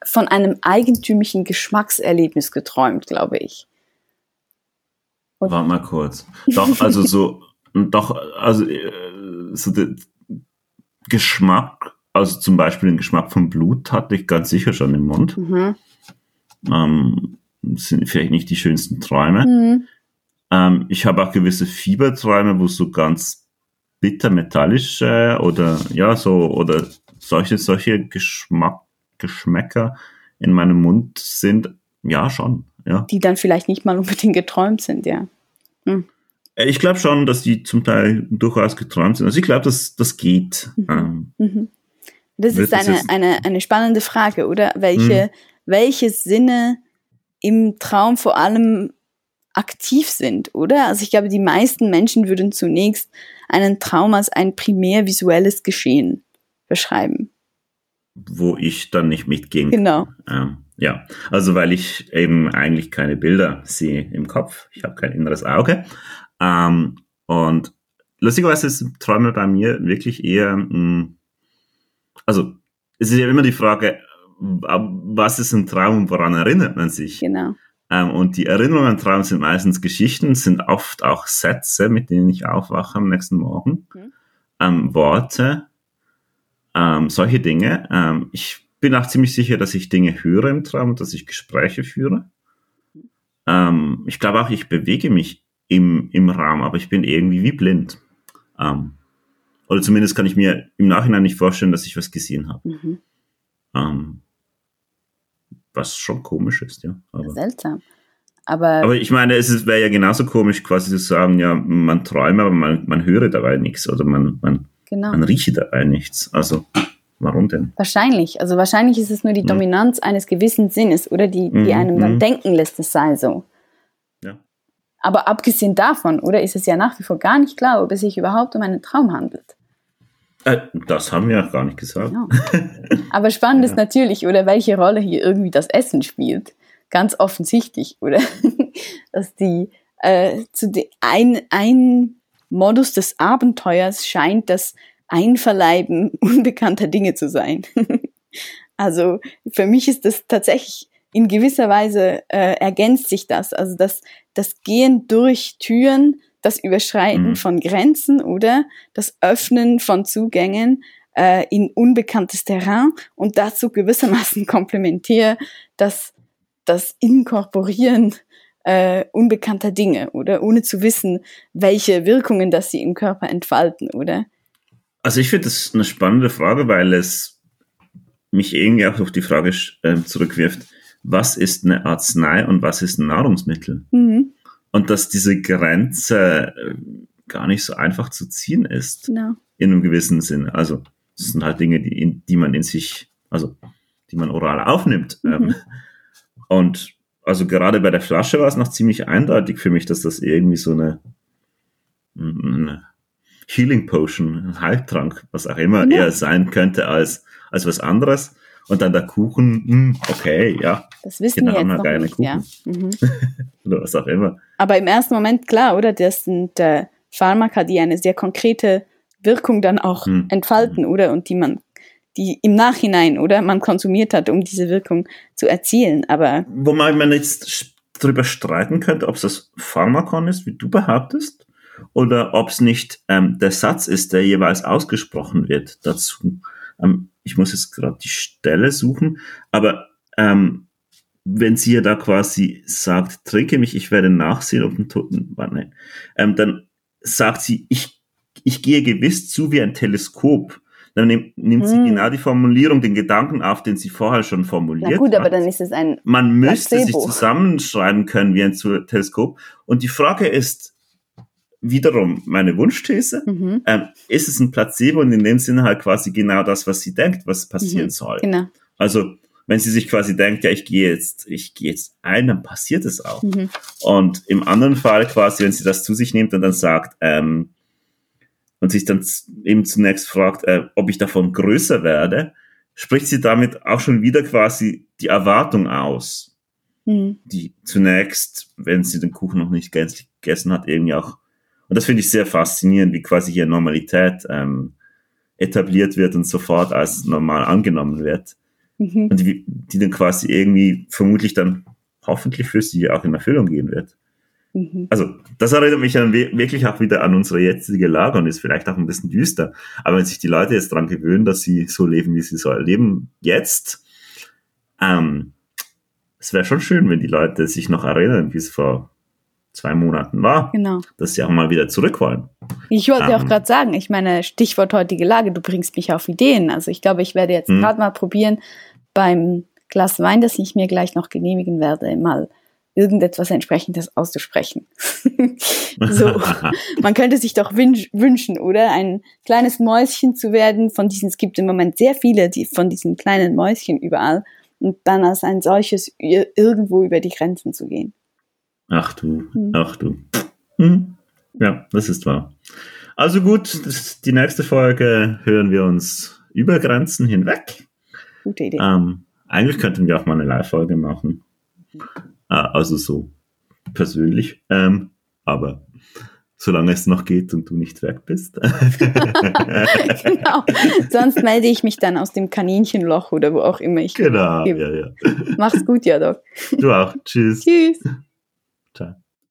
von einem eigentümlichen Geschmackserlebnis geträumt, glaube ich. Warte mal kurz. Doch, also so doch, also äh, so der Geschmack, also zum Beispiel den Geschmack von Blut hatte ich ganz sicher schon im Mund. Mhm. Ähm, sind vielleicht nicht die schönsten Träume. Mhm. Ähm, ich habe auch gewisse Fieberträume, wo so ganz bitter metallisch äh, oder ja so oder solche solche Geschmack Geschmäcker in meinem Mund sind. Ja schon. Ja. Die dann vielleicht nicht mal unbedingt geträumt sind, ja. Mhm. Äh, ich glaube schon, dass die zum Teil durchaus geträumt sind. Also ich glaube, dass das geht. Mhm. Ähm, mhm. Das ist eine, eine, eine spannende Frage, oder? Welche, mhm. welche Sinne im Traum vor allem aktiv sind, oder? Also ich glaube, die meisten Menschen würden zunächst einen Traum als ein primär visuelles Geschehen beschreiben. Wo ich dann nicht mitging. Genau. Ähm, ja, also weil ich eben eigentlich keine Bilder sehe im Kopf. Ich habe kein inneres Auge. Ähm, und lustigerweise ist Träume bei mir wirklich eher, mh, hm, also es ist ja immer die Frage, was ist ein Traum und woran erinnert man sich? Genau. Ähm, und die Erinnerungen an Traum sind meistens Geschichten, sind oft auch Sätze, mit denen ich aufwache am nächsten Morgen, mhm. ähm, Worte, ähm, solche Dinge. Ähm, ich bin auch ziemlich sicher, dass ich Dinge höre im Traum, dass ich Gespräche führe. Mhm. Ähm, ich glaube auch, ich bewege mich im, im Raum, aber ich bin irgendwie wie blind. Ähm, oder zumindest kann ich mir im Nachhinein nicht vorstellen, dass ich was gesehen habe. Mhm. Ähm, was schon komisch ist, ja. Aber, Seltsam. Aber, aber ich meine, es wäre ja genauso komisch, quasi zu sagen, ja, man träume, aber man, man höre dabei nichts oder man, man, genau. man rieche dabei nichts. Also, warum denn? Wahrscheinlich. Also, wahrscheinlich ist es nur die hm. Dominanz eines gewissen Sinnes oder die, die mhm. einem dann mhm. denken lässt, es sei so. Aber abgesehen davon, oder ist es ja nach wie vor gar nicht klar, ob es sich überhaupt um einen Traum handelt. Äh, das haben wir ja gar nicht gesagt. Ja. Aber spannend ja. ist natürlich, oder welche Rolle hier irgendwie das Essen spielt. Ganz offensichtlich, oder? Dass die äh, zu de, ein, ein Modus des Abenteuers scheint das Einverleiben unbekannter Dinge zu sein. also für mich ist das tatsächlich in gewisser Weise äh, ergänzt sich das. Also das, das Gehen durch Türen, das Überschreiten mhm. von Grenzen oder das Öffnen von Zugängen äh, in unbekanntes Terrain und dazu gewissermaßen komplementär das, das Inkorporieren äh, unbekannter Dinge oder ohne zu wissen, welche Wirkungen das sie im Körper entfalten, oder? Also ich finde das eine spannende Frage, weil es mich irgendwie auch auf die Frage äh, zurückwirft, was ist eine Arznei und was ist ein Nahrungsmittel. Mhm. Und dass diese Grenze äh, gar nicht so einfach zu ziehen ist. Genau. In einem gewissen Sinne. Also, das sind halt Dinge, die, in, die man in sich, also, die man oral aufnimmt. Mhm. Ähm, und also gerade bei der Flasche war es noch ziemlich eindeutig für mich, dass das irgendwie so eine, eine Healing Potion, ein Heiltrank, was auch immer ja. eher sein könnte als, als was anderes. Und dann der Kuchen, hm, okay, ja. Das wissen wir jetzt noch nicht, Kuchen. ja. Mhm. Oder was auch immer. Aber im ersten Moment, klar, oder? Das sind äh, Pharmaka, die eine sehr konkrete Wirkung dann auch mhm. entfalten, oder? Und die man, die im Nachhinein, oder? Man konsumiert hat, um diese Wirkung zu erzielen, aber. Wobei man jetzt darüber streiten könnte, ob es das Pharmakon ist, wie du behauptest, oder ob es nicht ähm, der Satz ist, der jeweils ausgesprochen wird dazu. Ähm, ich muss jetzt gerade die Stelle suchen, aber ähm, wenn sie ja da quasi sagt, trinke mich, ich werde nachsehen, ob ein Toten war, nein, ähm, dann sagt sie, ich, ich gehe gewiss zu wie ein Teleskop. Dann nimmt, nimmt hm. sie genau die Formulierung, den Gedanken auf, den sie vorher schon formuliert Na gut, hat. aber dann ist es ein Man müsste Placebo. sich zusammenschreiben können wie ein Teleskop. Und die Frage ist, wiederum meine Wunschthese. Mhm. Ähm, ist es ein Placebo und in dem Sinne halt quasi genau das, was sie denkt, was passieren mhm. soll. Genau. Also wenn sie sich quasi denkt, ja, ich gehe jetzt, ich gehe jetzt ein, dann passiert es auch. Mhm. Und im anderen Fall quasi, wenn sie das zu sich nimmt und dann sagt, ähm, und sich dann eben zunächst fragt, äh, ob ich davon größer werde, spricht sie damit auch schon wieder quasi die Erwartung aus, mhm. die zunächst, wenn sie den Kuchen noch nicht gänzlich gegessen hat, irgendwie auch und das finde ich sehr faszinierend, wie quasi hier Normalität ähm, etabliert wird und sofort als normal angenommen wird. Mhm. Und die, die dann quasi irgendwie vermutlich dann hoffentlich für sie auch in Erfüllung gehen wird. Mhm. Also, das erinnert mich dann wirklich auch wieder an unsere jetzige Lage und ist vielleicht auch ein bisschen düster. Aber wenn sich die Leute jetzt dran gewöhnen, dass sie so leben, wie sie so leben, jetzt, ähm, es wäre schon schön, wenn die Leute sich noch erinnern, wie es vor zwei Monaten war, genau. dass sie auch mal wieder zurück wollen. Ich wollte ähm, auch gerade sagen, ich meine, Stichwort heutige Lage, du bringst mich auf Ideen. Also ich glaube, ich werde jetzt hm. gerade mal probieren, beim Glas Wein, das ich mir gleich noch genehmigen werde, mal irgendetwas entsprechendes auszusprechen. so, man könnte sich doch wünschen, oder? Ein kleines Mäuschen zu werden von diesen, es gibt im Moment sehr viele die, von diesen kleinen Mäuschen überall und dann als ein solches irgendwo über die Grenzen zu gehen. Ach du, hm. ach du. Hm. Ja, das ist wahr. Also gut, die nächste Folge hören wir uns über Grenzen hinweg. Gute Idee. Ähm, eigentlich könnten wir auch mal eine Live-Folge machen. Äh, also so persönlich. Ähm, aber solange es noch geht und du nicht weg bist. genau. Sonst melde ich mich dann aus dem Kaninchenloch oder wo auch immer ich Genau, ja, ja. Mach's gut, ja, Doc. Du auch. Tschüss. Tschüss. Time.